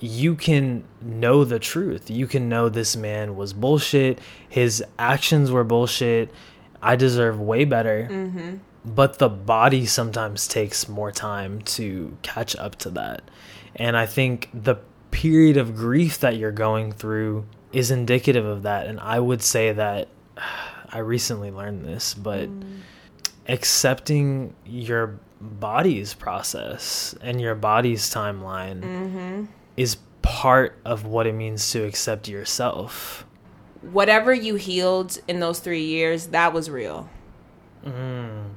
you can know the truth. You can know this man was bullshit. His actions were bullshit. I deserve way better. Mm-hmm. But the body sometimes takes more time to catch up to that. And I think the period of grief that you're going through is indicative of that. And I would say that [SIGHS] I recently learned this, but accepting your body's process and your body's timeline Mm-hmm. Is part of what it means to accept yourself. Whatever you healed in those three years, that was real. Mm.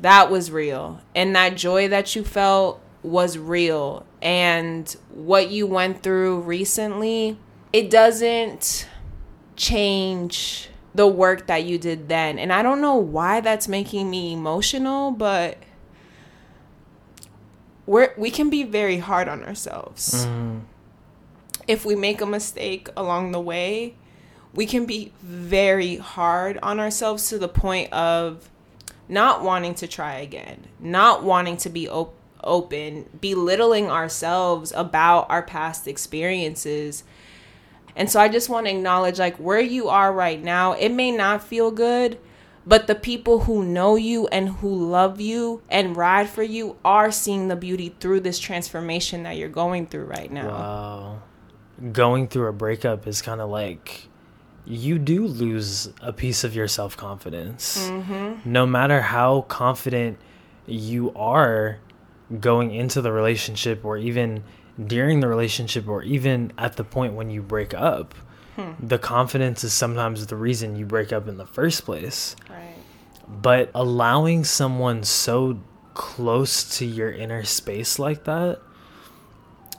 That was real. And that joy that you felt was real. And what you went through recently, it doesn't change the work that you did then. And I don't know why that's making me emotional, but we're, we can be very hard on ourselves. Mm. If we make a mistake along the way, we can be very hard on ourselves to the point of not wanting to try again, not wanting to be op- open, belittling ourselves about our past experiences. And so I just want to acknowledge like where you are right now, it may not feel good, but the people who know you and who love you and ride for you are seeing the beauty through this transformation that you're going through right now. Wow. Going through a breakup is kind of like you do lose a piece of your self confidence. Mm-hmm. No matter how confident you are going into the relationship, or even during the relationship, or even at the point when you break up, Hmm. the confidence is sometimes the reason you break up in the first place. Right. But allowing someone so close to your inner space like that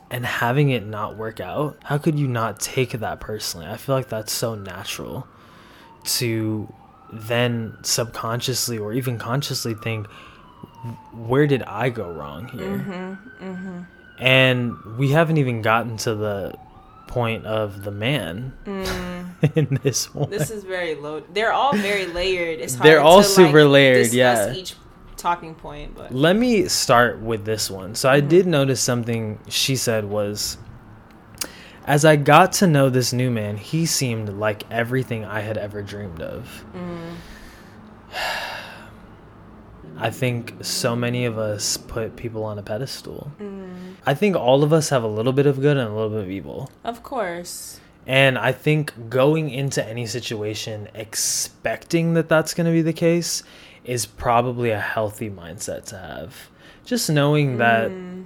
and having it not work out, how could you not take that personally? I feel like that's so natural to then subconsciously or even consciously think, where did I go wrong here? Mm-hmm. Mm-hmm. And we haven't even gotten to the point of the man Mm. [LAUGHS] in this one. This is very low. They're all very layered. It's hard They're all to, super like, layered, yeah. Each talking point, but Let me start with this one. So I did notice something she said was as I got to know this new man, he seemed like everything I had ever dreamed of. mm, [SIGHS] [SIGHS] [SIGHS] I think so many of us put people on a pedestal. mm, I think all of us have a little bit of good and a little bit of evil. of course. And I think going into any situation expecting that that's going to be the case is probably a healthy mindset to have. just knowing that Mm.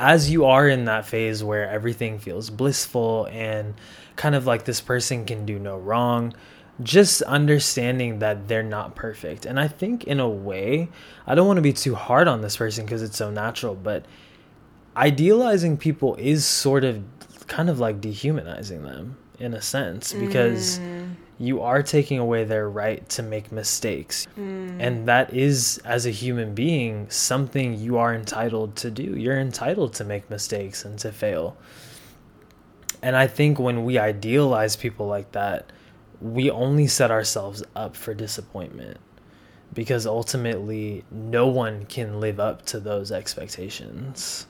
as you are in that phase where everything feels blissful and kind of like this person can do no wrong, just understanding that they're not perfect. And I think, in a way, I don't want to be too hard on this person because it's so natural, but idealizing people is sort of kind of like dehumanizing them in a sense because Mm. you are taking away their right to make mistakes. And that is, as a human being, something you are entitled to do. You're entitled to make mistakes and to fail. And I think when we idealize people like that, we only set ourselves up for disappointment because ultimately no one can live up to those expectations.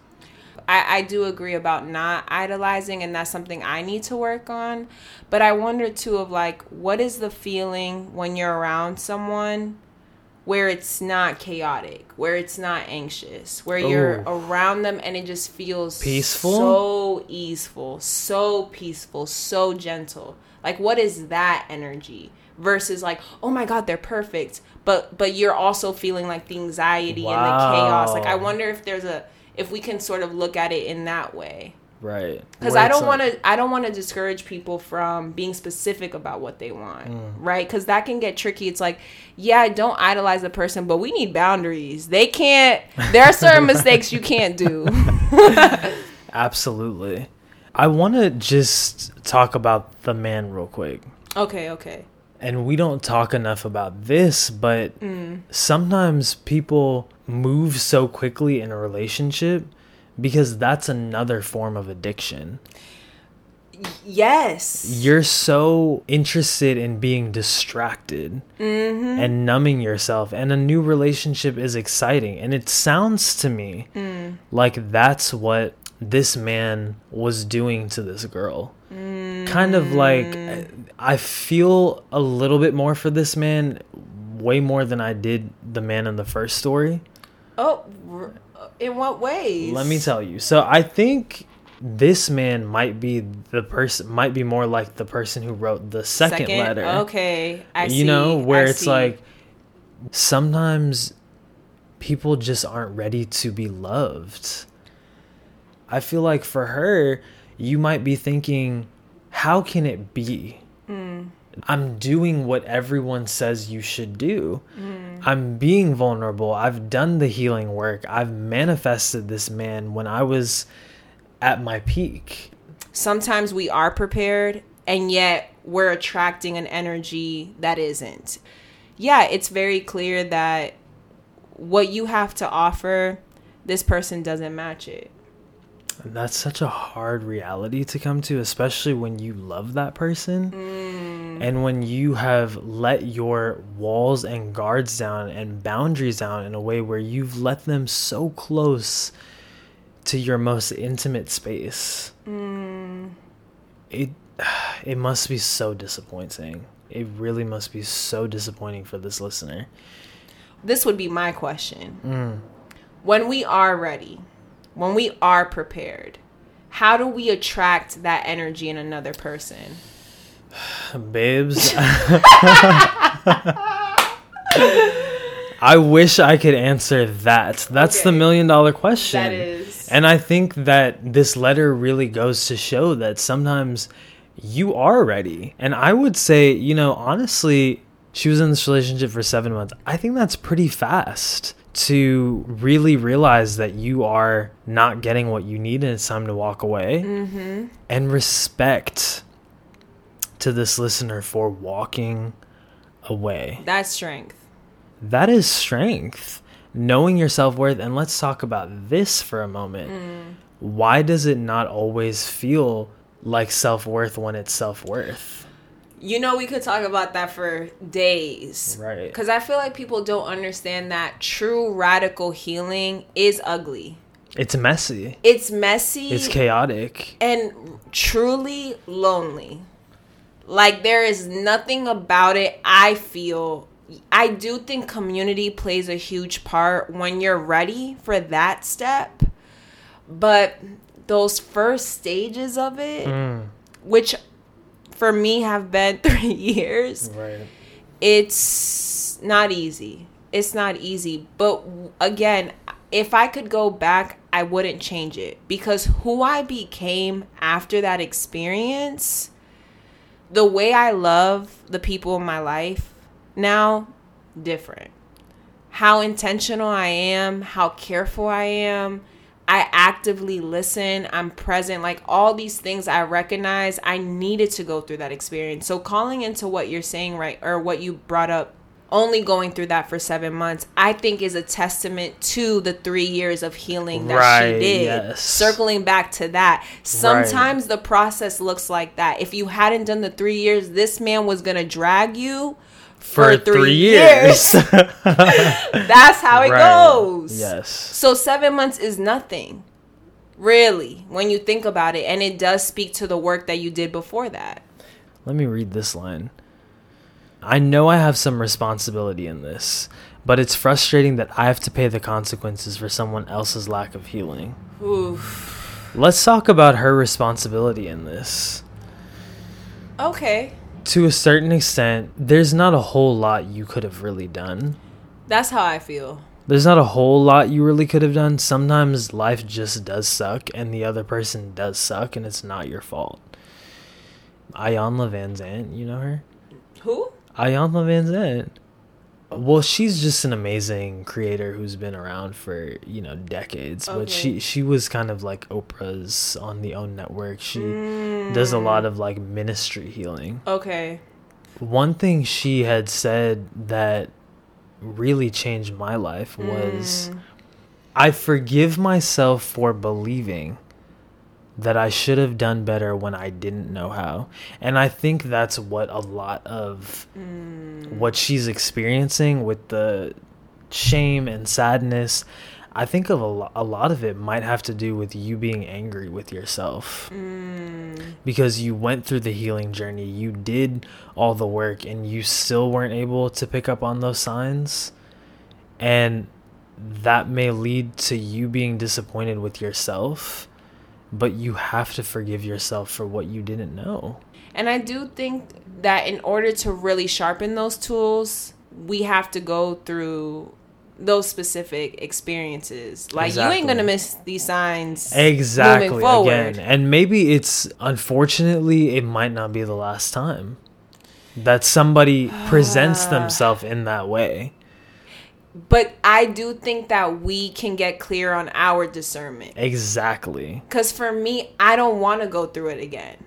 I, I do agree about not idolizing, and that's something I need to work on. But I wonder too of like, what is the feeling when you're around someone where it's not chaotic, where it's not anxious, where you're around them and it just feels Peaceful? so easeful, so peaceful, so gentle. Like, what is that energy? Versus like, oh my God, they're perfect, but but you're also feeling like the anxiety and the chaos. Like, I wonder if there's a if we can sort of look at it in that way Right. because i don't want to i don't want to discourage people from being specific about what they want Mm. right because that can get tricky it's like yeah don't idolize the person but we need boundaries they can't there are certain [LAUGHS] mistakes you can't do [LAUGHS] Absolutely. I want to just talk about the man real quick. okay okay And we don't talk enough about this, but mm. sometimes people move so quickly in a relationship because that's another form of addiction. yes You're so interested in being distracted mm-hmm. and numbing yourself, and a new relationship is exciting. And it sounds to me mm. like that's what this man was doing to this girl. Mm. Kind of like, I feel a little bit more for this man, way more than I did the man in the first story. oh uh, in what ways Let me tell you. So I think this man might be the person, might be more like the person who wrote the second, letter. okay i you see know, where I it's see. like sometimes people just aren't ready to be loved. I feel like for her, you might be thinking, how can it be? Mm. I'm doing what everyone says you should do. Mm. I'm being vulnerable. I've done the healing work. I've manifested this man when I was at my peak. sometimes we are prepared and yet we're attracting an energy that isn't. Yeah, it's very clear that what you have to offer, this person doesn't match it. And that's such a hard reality to come to, especially when you love that person. Mm. And when you have let your walls and guards down and boundaries down in a way where you've let them so close to your most intimate space. Mm. It [SIGHS] it must be so disappointing. It really must be so disappointing for this listener. This would be my question. Mm. When we are ready, when we are prepared, how do we attract that energy in another person? [SIGHS] Babes. [LAUGHS] I wish I could answer that. That's the million dollar question. That is. And I think that this letter really goes to show that sometimes you are ready. And I would say, you know, honestly, she was in this relationship for seven months. I think that's pretty fast to really realize that you are not getting what you need and it's time to walk away. Mm-hmm. And respect to this listener for walking away. That's strength. That is strength. Knowing your self worth. And let's talk about this for a moment. Why does it not always feel like self worth when it's self worth? You know, we could talk about that for days. Right. Because I feel like people don't understand that true radical healing is ugly. It's messy, It's messy it's chaotic. and truly lonely. Like, there is nothing about it I feel. I do think community plays a huge part when you're ready for that step. But those first stages of it, Mm, which for me have been [LAUGHS] three years, right. it's not easy. It's not easy. But again, if I could go back, I wouldn't change it because who I became after that experience, the way I love the people in my life now, different. How intentional I am, how careful I am. I actively listen, I'm present, like all these things I recognize I needed to go through that experience. So calling into what you're saying right or what you brought up only going through that for seven months, I think is a testament to the three years of healing that Right, she did. yes. Circling back to that, sometimes the process looks like that. If you hadn't done the three years, this man was gonna drag you for, three, years. [LAUGHS] [LAUGHS] That's how it Right. goes. Yes. So seven months is nothing, really, when you think about it, and it does speak to the work that you did before that. Let me read this line. I know I have some responsibility in this, but it's frustrating that I have to pay the consequences for someone else's lack of healing. Oof. Let's talk about her responsibility in this. Okay. To a certain extent, there's not a whole lot you could have really done. That's how I feel. There's not a whole lot you really could have done. Sometimes life just does suck, and the other person does suck, and it's not your fault. Iyanla Vanzant, you know her? Who? Iyanla Vanzant. Well, she's just an amazing creator who's been around for you know decades. But she she was kind of like Oprah's on the OWN network. She does a lot hmm. of like ministry healing. Okay. One thing she had said that really changed my life was hmm. I forgive myself for believing that I should have done better when I didn't know how. And I think that's what a lot of mm. what she's experiencing with the shame and sadness. I think of a, lo- a lot of it might have to do with you being angry with yourself mm. because you went through the healing journey, you did all the work, and you still weren't able to pick up on those signs. And that may lead to you being disappointed with yourself, but you have to forgive yourself for what you didn't know. And I do think that in order to really sharpen those tools, we have to go through those specific experiences. Like you ain't gonna miss these signs. Exactly. Again, and maybe it's unfortunately it might not be the last time that somebody [SIGHS] presents themselves in that way. But I do think that we can get clear on our discernment. Exactly. Cause for me, I don't want to go through it again.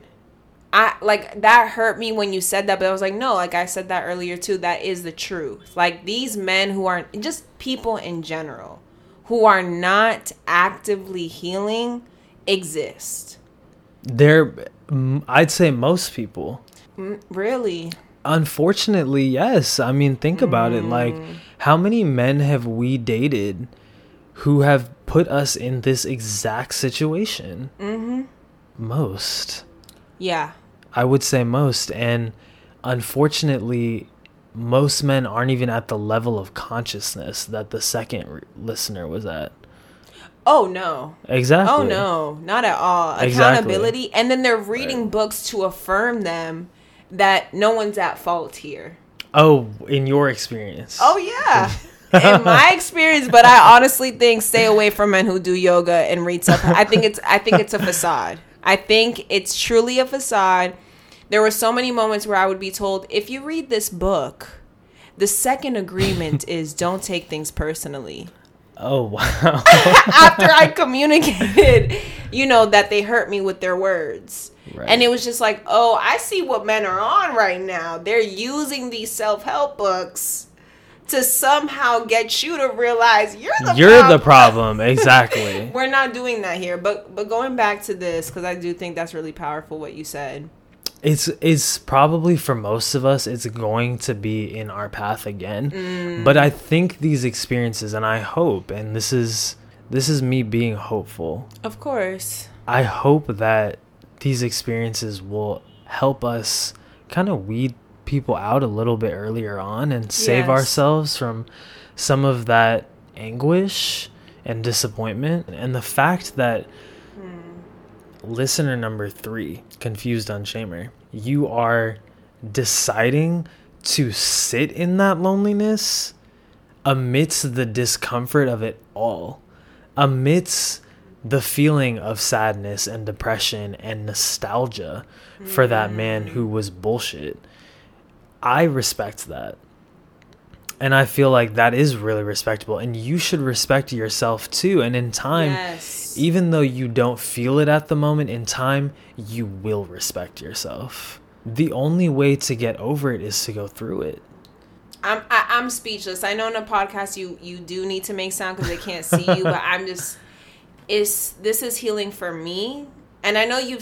I like that hurt me when you said that, but I was like, no, like I said that earlier too. That is the truth. Like these men who aren't just people in general who are not actively healing exist. There mm, I'd say most people Mm, Really? Unfortunately, yes. I mean, think about it. Like, how many men have we dated who have put us in this exact situation? Mm-hmm. Most. Yeah. I would say most. And unfortunately, most men aren't even at the level of consciousness that the second re- listener was at. Oh no. Exactly. Oh no, not at all. Exactly. Accountability, and then they're reading books to affirm them that no one's at fault here. Oh, in your experience. Oh yeah. [LAUGHS] In my experience, but I honestly think stay away from men who do yoga and read stuff. I think it's I think it's a facade. I think it's truly a facade. There were so many moments where I would be told, if you read this book, the second agreement [LAUGHS] is don't take things personally. Oh, wow. [LAUGHS] After I communicated, you know, that they hurt me with their words. Right. And it was just like, oh, I see what men are on right now. They're using these self help books to somehow get you to realize you're the You're the problem. problem. [LAUGHS] Exactly. We're not doing that here. But but going back to this, because I do think that's really powerful what you said. it's it's probably for most of us it's going to be in our path again Mm. but i think these experiences and i hope and this is this is me being hopeful Of course. i hope that these experiences will help us kind of weed people out a little bit earlier on and save Yes. ourselves from some of that anguish and disappointment and the fact that hmm. listener number three, confused unshamer, you are deciding to sit in that loneliness amidst the discomfort of it all. amidst the feeling of sadness and depression and nostalgia for that man who was bullshit. I respect that. And I feel like that is really respectable. And you should respect yourself too. And in time, Yes. even though you don't feel it at the moment, in time, you will respect yourself. The only way to get over it is to go through it. I'm I, I'm speechless. I know in a podcast you you do need to make sound because they can't see you, but I'm just it's this is healing for me, and I know you've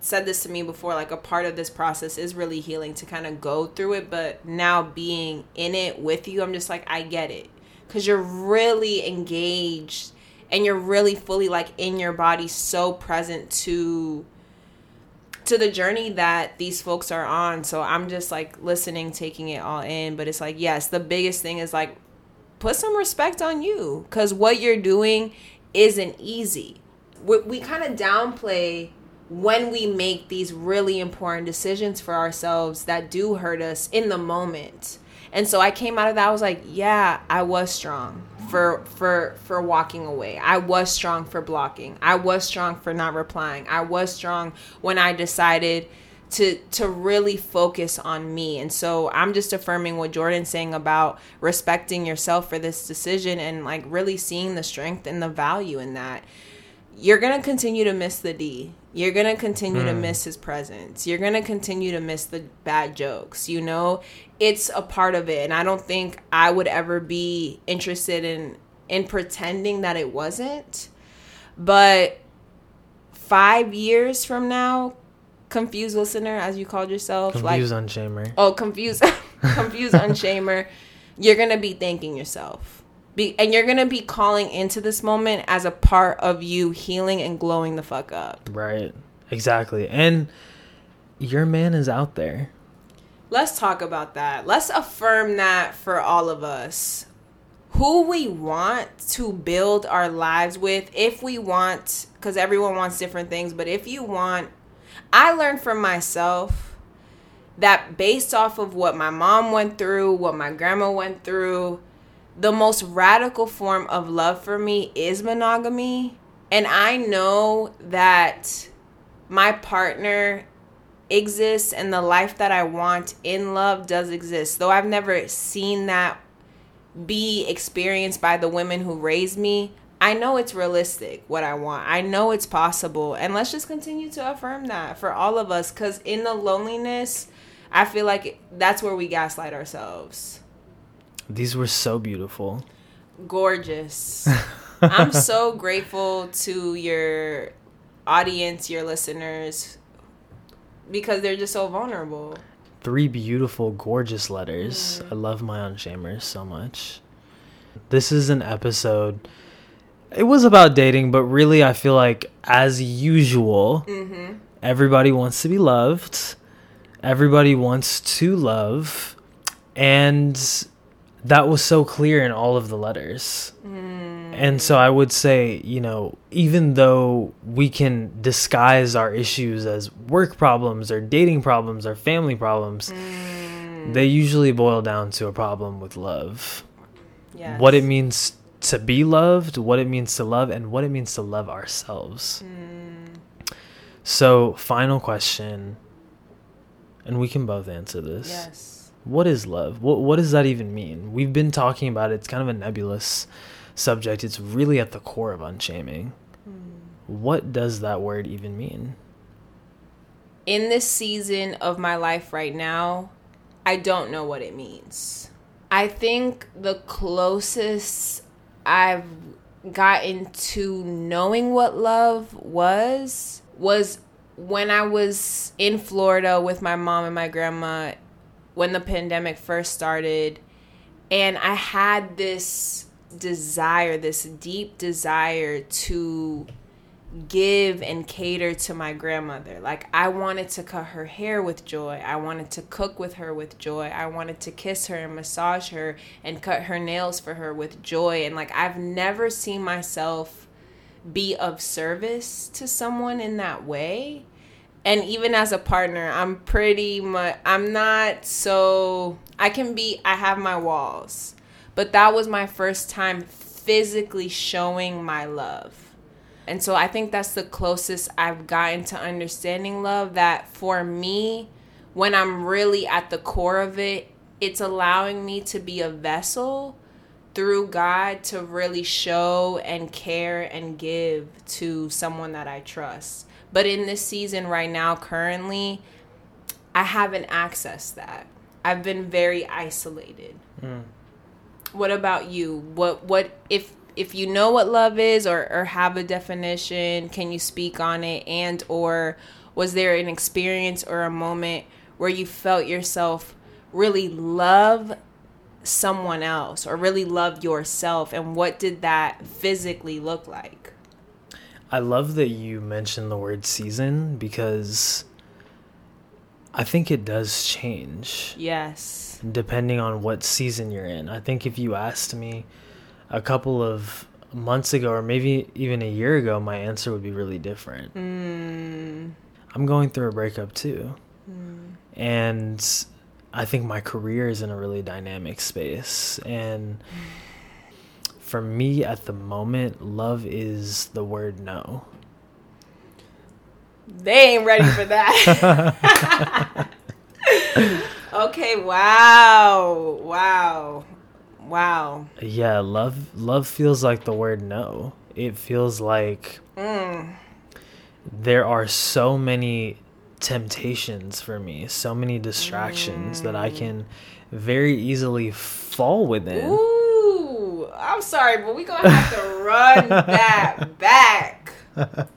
said this to me before. Like a part of this process is really healing to kind of go through it, but now being in it with you, I'm just like I get it because you're really engaged and you're really fully like in your body, so present to to the journey that these folks are on. So I'm just like listening, taking it all in. But it's like, yes, the biggest thing is like put some respect on you because what you're doing isn't easy. We, we kind of downplay when we make these really important decisions for ourselves that do hurt us in the moment. And so I came out of that I was like, yeah, I was strong for for for walking away. I was strong for blocking. I was strong for not replying. I was strong when I decided to to really focus on me. And so I'm just affirming what Jordan's saying about respecting yourself for this decision and like really seeing the strength and the value in that. You're going to continue to miss the D. You're going to continue to hmm. miss his presence. You're going to continue to miss the bad jokes, you know? It's a part of it and I don't think I would ever be interested in in pretending that it wasn't. But 5 years from now, confused listener as you called yourself, Confused like unshamer. oh confused [LAUGHS] confused unshamer [LAUGHS] you're gonna be thanking yourself be, and you're gonna be calling into this moment as a part of you healing and glowing the fuck up Right. Exactly. And your man is out there. let's talk about that let's affirm that for all of us who we want to build our lives with if we want because everyone wants different things but if you want i learned from myself that based off of what my mom went through what my grandma went through the most radical form of love for me is monogamy and i know that my partner exists and the life that I want in love does exist. Though I've never seen that be experienced by the women who raised me, I know it's realistic what I want. I know it's possible. And let's just continue to affirm that for all of us cuz in the loneliness, I feel like that's where we gaslight ourselves. These were so beautiful. Gorgeous. [LAUGHS] I'm so grateful to your audience, your listeners because they're just so vulnerable. Three beautiful, gorgeous letters. Mm-hmm. I love my unshamers so much. This is an episode. It was about dating, but really, I feel like, as usual, mm-hmm. everybody wants to be loved. Everybody wants to love. And that was so clear in all of the letters. Mm. And so I would say, you know, even though we can disguise our issues as work problems or dating problems or family problems, mm. they usually boil down to a problem with love. Yes. What it means to be loved, what it means to love, and what it means to love ourselves. Hmm. So, final question, and we can both answer this. Yes. What is love? What what does that even mean? We've been talking about it. It's kind of a nebulous subject. It's really at the core of unshaming. Hmm. What does that word even mean? In this season of my life right now, I don't know what it means. I think the closest I've gotten to knowing what love was was when I was in Florida with my mom and my grandma when the pandemic first started. And I had this desire, this deep desire to give and cater to my grandmother. Like I wanted to cut her hair with joy. I wanted to cook with her with joy. I wanted to kiss her and massage her and cut her nails for her with joy. And like I've never seen myself be of service to someone in that way. And even as a partner, I'm pretty much I'm not so I can be I have my walls. But that was my first time physically showing my love. And so I think that's the closest I've gotten to understanding love that for me, when I'm really at the core of it, it's allowing me to be a vessel through God to really show and care and give to someone that I trust. But in this season right now, currently, I haven't accessed that. I've been very isolated. Mm. What about you? What what if if you know what love is or, or have a definition, can you speak on it? And or was there an experience or a moment where you felt yourself really love someone else or really love yourself and what did that physically look like? I love that you mentioned the word season because I think it does change. Yes. Depending on what season you're in. I think if you asked me a couple of months ago or maybe even a year ago, my answer would be really different. Mm. I'm going through a breakup too. Mm. And I think my career is in a really dynamic space. And for me at the moment, love is the word no. They ain't ready for that. [LAUGHS] [LAUGHS] okay, wow. Wow. Wow. Yeah, love love feels like the word no. It feels like mm. there are so many temptations for me, so many distractions mm. that I mm. can very easily fall within. Ooh, I'm sorry, but we gonna have to run that back. [LAUGHS]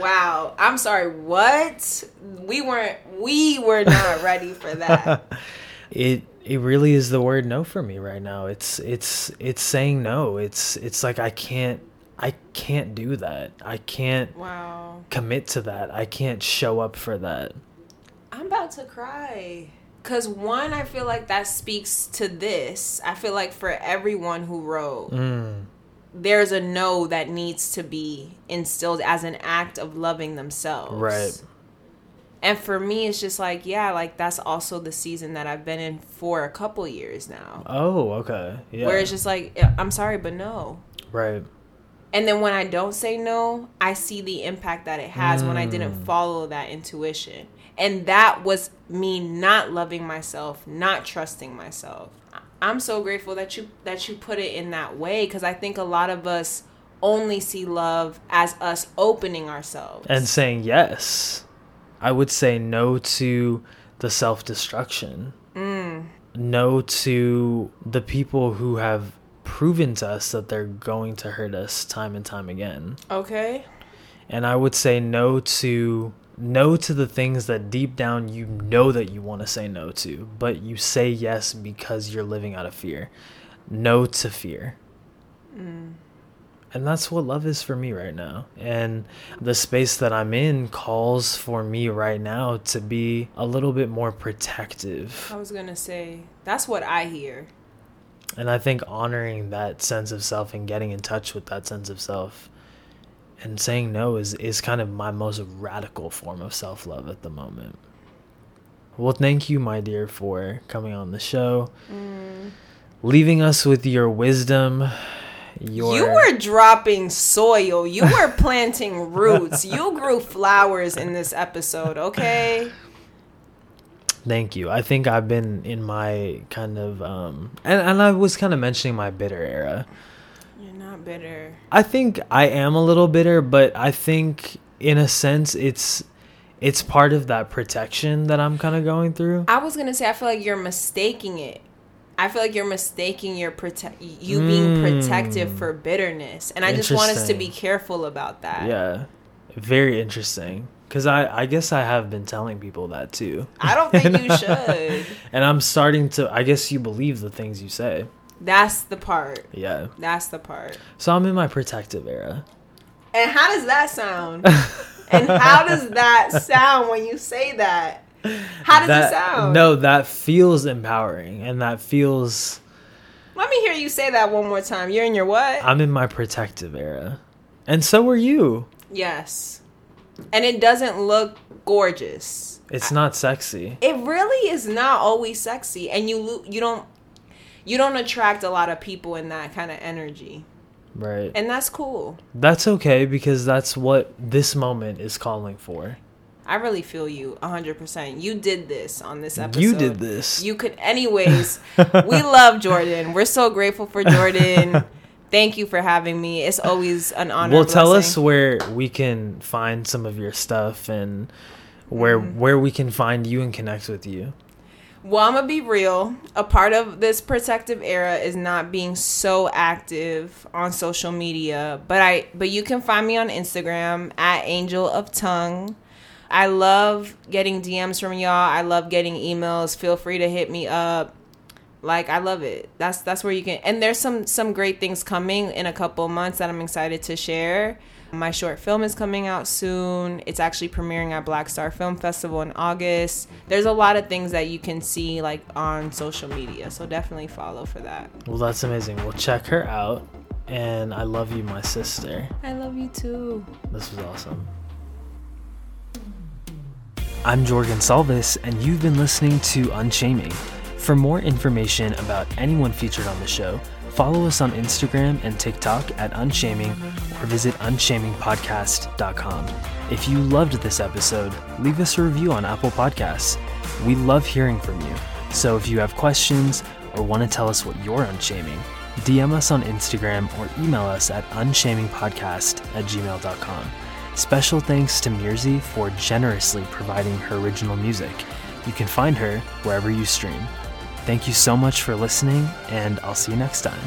wow, I'm sorry. What? We weren't. We were not ready for that. [LAUGHS] it it really is the word no for me right now. It's it's it's saying no. It's it's like I can't I can't do that. I can't wow. commit to that. I can't show up for that. I'm about to cry. Cause one, I feel like that speaks to this. I feel like for everyone who wrote, mm. there's a no that needs to be instilled as an act of loving themselves. Right and for me it's just like yeah like that's also the season that i've been in for a couple years now. Oh okay. Yeah. Where it's just like i'm sorry but no. Right. And then when i don't say no i see the impact that it has mm. when i didn't mm. follow that intuition. And that was me not loving myself not trusting myself. I'm so grateful that you that you put it in that way because i think a lot of us only see love as us opening ourselves. And saying yes I would say no to the self destruction. Mm. No to the people who have proven to us that they're going to hurt us time and time again. Okay. And I would say no to no to the things that deep down you know that you want to say no to, but you say yes because you're living out of fear. No to fear. Mm and that's what love is for me right now. And the space that I'm in calls for me right now to be a little bit more protective. I was going to say, that's what I hear. And I think honoring that sense of self and getting in touch with that sense of self and saying no is, is kind of my most radical form of self love at the moment. Well, thank you, my dear, for coming on the show, mm. leaving us with your wisdom your... You were dropping soil. You [LAUGHS] were planting roots. You grew flowers in this episode, okay? Thank you. I think I've been in my kind of um and, and I was kind of mentioning my bitter era. You're not bitter. I think I am a little bitter, but I think in a sense it's it's part of that protection that I'm kind of going through. I was going to say I feel like you're mistaking it I feel like you're mistaking your protect you being hmm. protective for bitterness, and I just want us to be careful about that. Yeah, very interesting. Because I, I guess I have been telling people that too. I don't think you [LAUGHS] should. and I'm starting to. I guess you believe the things you say. That's the part. Yeah. That's the part. So I'm in my protective era. And how does that sound? and how does that [LAUGHS] sound when you say that? How does that, it sound? No, that feels empowering and that feels Let me hear you say that one more time. You're in your what? I'm in my protective era. And so are you. Yes. And it doesn't look gorgeous. It's not sexy. It really is not always sexy and you you don't you don't attract a lot of people in that kind of energy. Right. And that's cool. That's okay because that's what this moment is calling for. I really feel you 100%. You did this on this episode. You did this. You could, anyways. we [LAUGHS] love Jordan. We're so grateful for Jordan. [LAUGHS] Thank you for having me. It's always an honor. well, tell us where we can find some of your stuff and where Mm-hmm. where we can find you and connect with you. Well, I'm gonna be real. A part of this protective era is not being so active on social media, but I but you can find me on Instagram at Angel of Tongue. I love getting DMs from y'all. I love getting emails. Feel free to hit me up. Like I love it. That's that's where you can. And there's some some great things coming in a couple months that I'm excited to share. My short film is coming out soon. It's actually premiering at BlackStar Film Festival in August. There's a lot of things that you can see like on social media. So definitely follow for that. Well, that's amazing. We'll check her out. And I love you, my sister. I love you too. This was awesome. I'm Jorgen Salvis, and you've been listening to Unshaming. For more information about anyone featured on the show, follow us on Instagram and TikTok at Unshaming or visit unshamingpodcast.com. If you loved this episode, leave us a review on Apple Podcasts. We love hearing from you. So if you have questions or want to tell us what you're unshaming, DM us on Instagram or email us at unshamingpodcast at gmail.com. Special thanks to Mirzi for generously providing her original music. You can find her wherever you stream. Thank you so much for listening, and I'll see you next time.